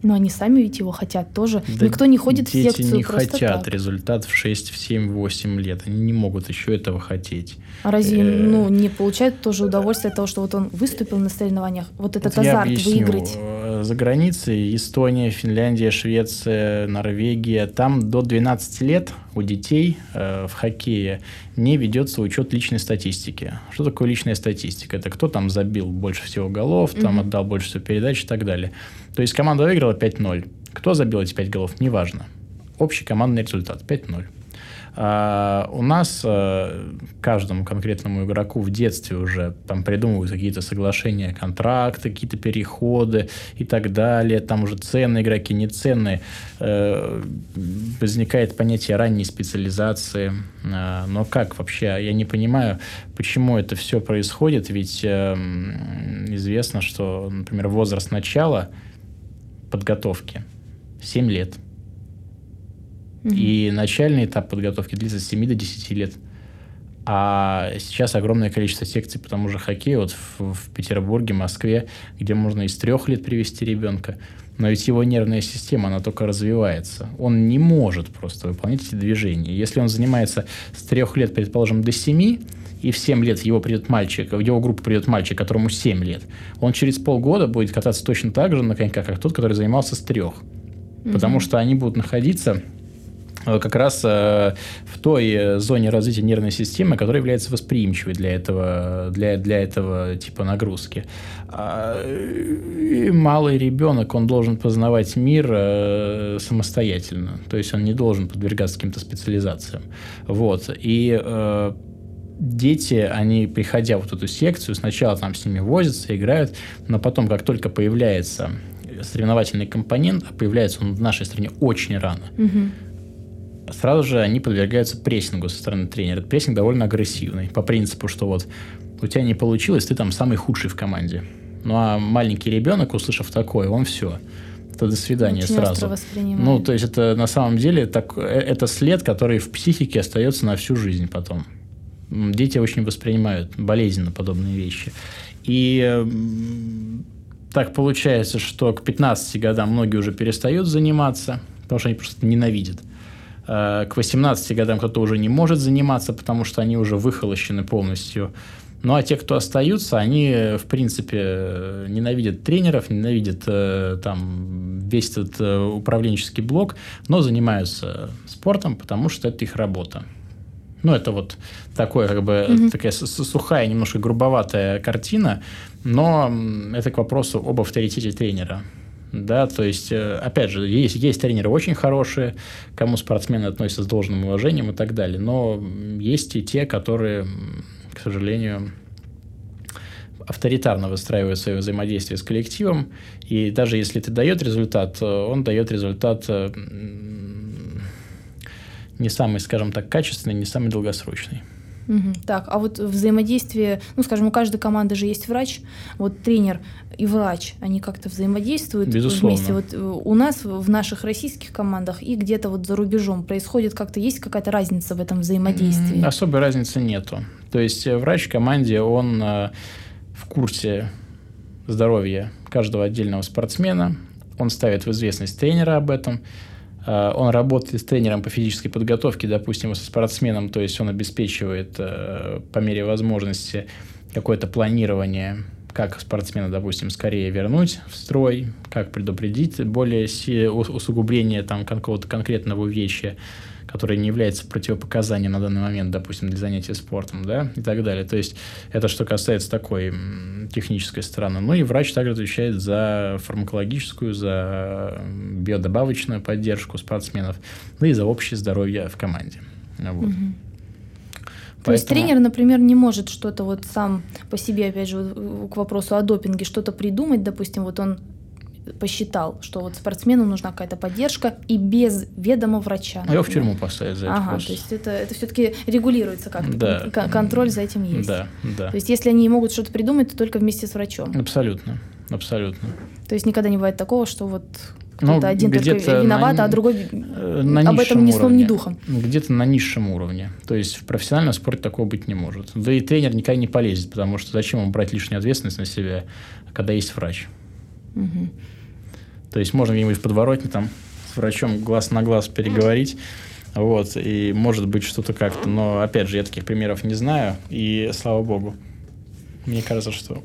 Но они сами ведь его хотят тоже. Да Никто не ходит дети в секцию не хотят так. результат в 6, в 7, 8 лет. Они не могут еще этого хотеть. А разве э, ну, не получают тоже удовольствие от того, что вот он выступил на соревнованиях? Вот этот вот азарт объясню. выиграть. Э, за границей Эстония, Финляндия, Швеция, Норвегия, там до 12 лет у детей э, в хоккее не ведется учет личной статистики. Что такое личная статистика? Это кто там забил больше всего голов, там угу. отдал больше всего передач и так далее. То есть команда выиграла 5-0. Кто забил эти 5 голов, неважно. Общий командный результат 5-0. А, у нас а, каждому конкретному игроку в детстве уже там придумывают какие-то соглашения, контракты, какие-то переходы и так далее. Там уже ценные игроки, неценные. А, возникает понятие ранней специализации. А, но как вообще? Я не понимаю, почему это все происходит. Ведь известно, что, например, возраст начала – подготовки 7 лет. Угу. И начальный этап подготовки длится с 7 до 10 лет. А сейчас огромное количество секций по тому же хоккею вот в, в Петербурге, Москве, где можно из трех лет привести ребенка. Но ведь его нервная система, она только развивается. Он не может просто выполнять эти движения. Если он занимается с трех лет, предположим, до семи, и в 7 лет его придет мальчик, в его группу придет мальчик, которому 7 лет, он через полгода будет кататься точно так же на коньках, как тот, который занимался с трех. Угу. Потому что они будут находиться как раз э, в той э, зоне развития нервной системы, которая является восприимчивой для этого, для, для этого типа нагрузки. А, и малый ребенок, он должен познавать мир самостоятельно. То есть он не должен подвергаться каким-то специализациям. Вот. И дети, они, приходя вот эту секцию, сначала там с ними возятся, играют, но потом, как только появляется соревновательный компонент, а появляется он в нашей стране очень рано, угу. Сразу же они подвергаются прессингу со стороны тренера. Этот прессинг довольно агрессивный, по принципу, что вот у тебя не получилось, ты там самый худший в команде. Ну а маленький ребенок, услышав такое, он все то до свидания Очень сразу. Ну, то есть это на самом деле так, э, это след, который в психике остается на всю жизнь потом дети очень воспринимают болезненно подобные вещи. И так получается, что к 15 годам многие уже перестают заниматься, потому что они просто ненавидят. А, к 18 годам кто-то уже не может заниматься, потому что они уже выхолощены полностью. Ну а те, кто остаются, они, в принципе, ненавидят тренеров, ненавидят э, там весь этот э, управленческий блок, но занимаются спортом, потому что это их работа. Ну, это вот такое, как бы, угу. такая сухая, немножко грубоватая картина, но это к вопросу об авторитете тренера. Да, то есть, э, опять же, есть, есть тренеры очень хорошие, кому спортсмены относятся с должным уважением и так далее, но есть и те, которые, к сожалению, авторитарно выстраивают свое взаимодействие с коллективом, и даже если ты дает результат, он дает результат э, не самый, скажем так, качественный, не самый долгосрочный. Угу. Так, а вот взаимодействие, ну, скажем, у каждой команды же есть врач, вот тренер и врач, они как-то взаимодействуют Безусловно. вместе. Вот э, у нас в наших российских командах и где-то вот за рубежом происходит как-то, есть какая-то разница в этом взаимодействии? Особой разницы нету. То есть э, врач в команде, он э, в курсе здоровья каждого отдельного спортсмена, он ставит в известность тренера об этом, он работает с тренером по физической подготовке, допустим, со спортсменом, то есть он обеспечивает э, по мере возможности какое-то планирование, как спортсмена, допустим, скорее вернуть в строй, как предупредить более усугубление там какого-то конкретного увечья который не является противопоказанием на данный момент, допустим, для занятия спортом, да, и так далее. То есть это что касается такой технической стороны. Ну и врач также отвечает за фармакологическую, за биодобавочную поддержку спортсменов, ну и за общее здоровье в команде. Вот. Угу. То есть тренер, например, не может что-то вот сам по себе, опять же, к вопросу о допинге, что-то придумать, допустим, вот он посчитал, что вот спортсмену нужна какая-то поддержка и без ведома врача. А его в тюрьму поставят за это. Ага, то есть это, это все-таки регулируется как-то. Да. Контроль за этим есть. Да, да. То есть если они могут что-то придумать, то только вместе с врачом. Абсолютно, абсолютно. То есть никогда не бывает такого, что вот кто-то ну, один только виноват, на, а другой э, на об этом ни словом, ни духом. Где-то на низшем уровне. То есть в профессиональном спорте такого быть не может. Да и тренер никогда не полезет, потому что зачем ему брать лишнюю ответственность на себя, когда есть врач. Угу. То есть можно где-нибудь в подворотне там с врачом глаз на глаз переговорить. Вот, и может быть что-то как-то. Но, опять же, я таких примеров не знаю. И слава богу. Мне кажется, что...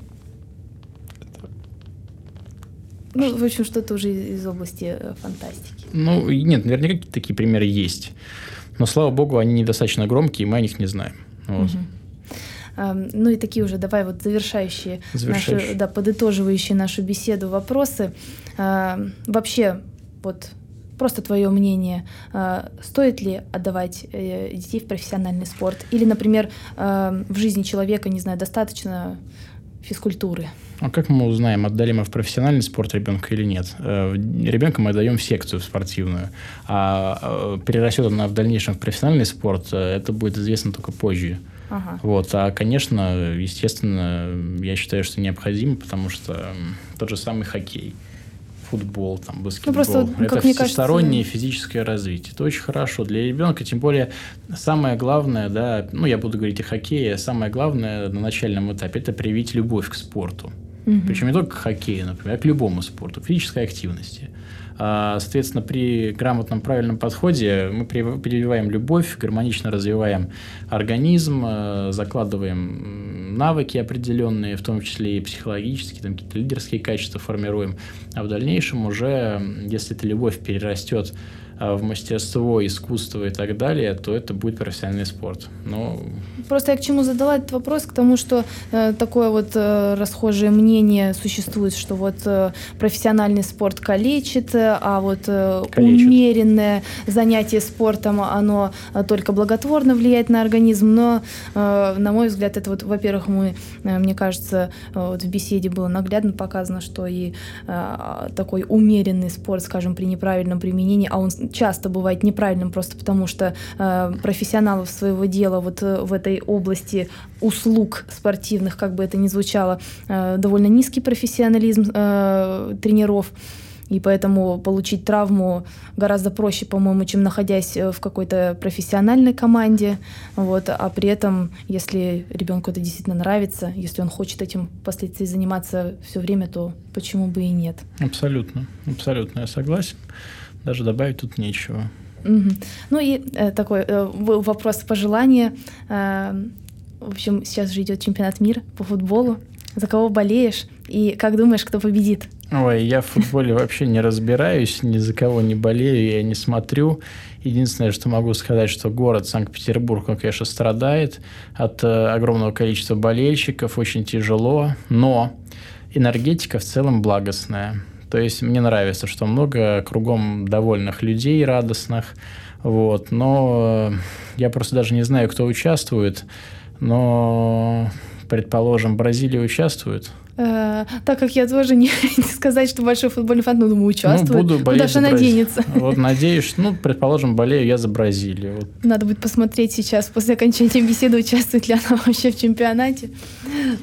Ну, в общем, что-то уже из области э, фантастики. Ну, нет, наверняка такие примеры есть. Но, слава богу, они недостаточно громкие, и мы о них не знаем. Вот. Угу. Ну и такие уже, давай вот завершающие, завершающие. Наши, да, подытоживающие нашу беседу вопросы. Вообще, вот просто твое мнение, а, стоит ли отдавать э, детей в профессиональный спорт? Или, например, в жизни человека, не знаю, достаточно физкультуры? А как мы узнаем, отдали мы в профессиональный спорт ребенка или нет? Э, ребенка мы отдаем в секцию спортивную, а э, перерастет она в дальнейшем в профессиональный спорт, это будет известно только позже. Ага. Вот, а, конечно, естественно, я считаю, что необходимо, потому что тот же самый хоккей. Футбол, там, баскетбол. Ну, просто, это как всестороннее кажется... физическое развитие. Это очень хорошо для ребенка, тем более самое главное, да, ну, я буду говорить о хоккее, самое главное на начальном этапе – это привить любовь к спорту. Угу. Причем не только к хоккею, например, а к любому спорту, к физической активности. А, соответственно, при грамотном, правильном подходе мы прививаем любовь, гармонично развиваем организм, э, закладываем навыки определенные, в том числе и психологические, там какие-то лидерские качества формируем. А в дальнейшем уже, если эта любовь перерастет в мастерство, искусство и так далее, то это будет профессиональный спорт. Но... Просто я к чему задала этот вопрос, к тому, что э, такое вот э, расхожее мнение существует, что вот э, профессиональный спорт калечит, э, а вот э, калечит. умеренное занятие спортом, оно э, только благотворно влияет на организм, но, э, на мой взгляд, это вот, во-первых, мы, э, мне кажется, э, вот в беседе было наглядно показано, что и э, такой умеренный спорт, скажем, при неправильном применении, а он часто бывает неправильным просто потому, что э, профессионалов своего дела вот э, в этой области услуг спортивных, как бы это ни звучало, э, довольно низкий профессионализм э, тренеров. И поэтому получить травму гораздо проще, по-моему, чем находясь э, в какой-то профессиональной команде. Вот. А при этом, если ребенку это действительно нравится, если он хочет этим впоследствии заниматься все время, то почему бы и нет? Абсолютно, абсолютно, я согласен. Даже добавить тут нечего. Угу. Ну и э, такой э, вопрос пожелания. Э, в общем, сейчас же идет чемпионат мира по футболу. За кого болеешь и как думаешь, кто победит? Ой, я в футболе вообще не разбираюсь, ни за кого не болею, я не смотрю. Единственное, что могу сказать, что город Санкт-Петербург, он, конечно, страдает от э, огромного количества болельщиков, очень тяжело, но энергетика в целом благостная. То есть мне нравится, что много кругом довольных людей, радостных. Вот. Но я просто даже не знаю, кто участвует. Но, предположим, Бразилия участвует – Э, так как я тоже не, не сказать, что большой футбольный фан, но думаю, участвует. Ну, буду болеть Даша наденется. Вот надеюсь, ну, предположим, болею я за Бразилию. Вот. Надо будет посмотреть сейчас, после окончания беседы, участвует ли она вообще в чемпионате.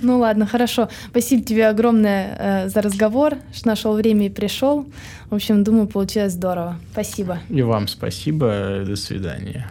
Ну ладно, хорошо. Спасибо тебе огромное э, за разговор, что нашел время и пришел. В общем, думаю, получилось здорово. Спасибо. И вам спасибо. До свидания.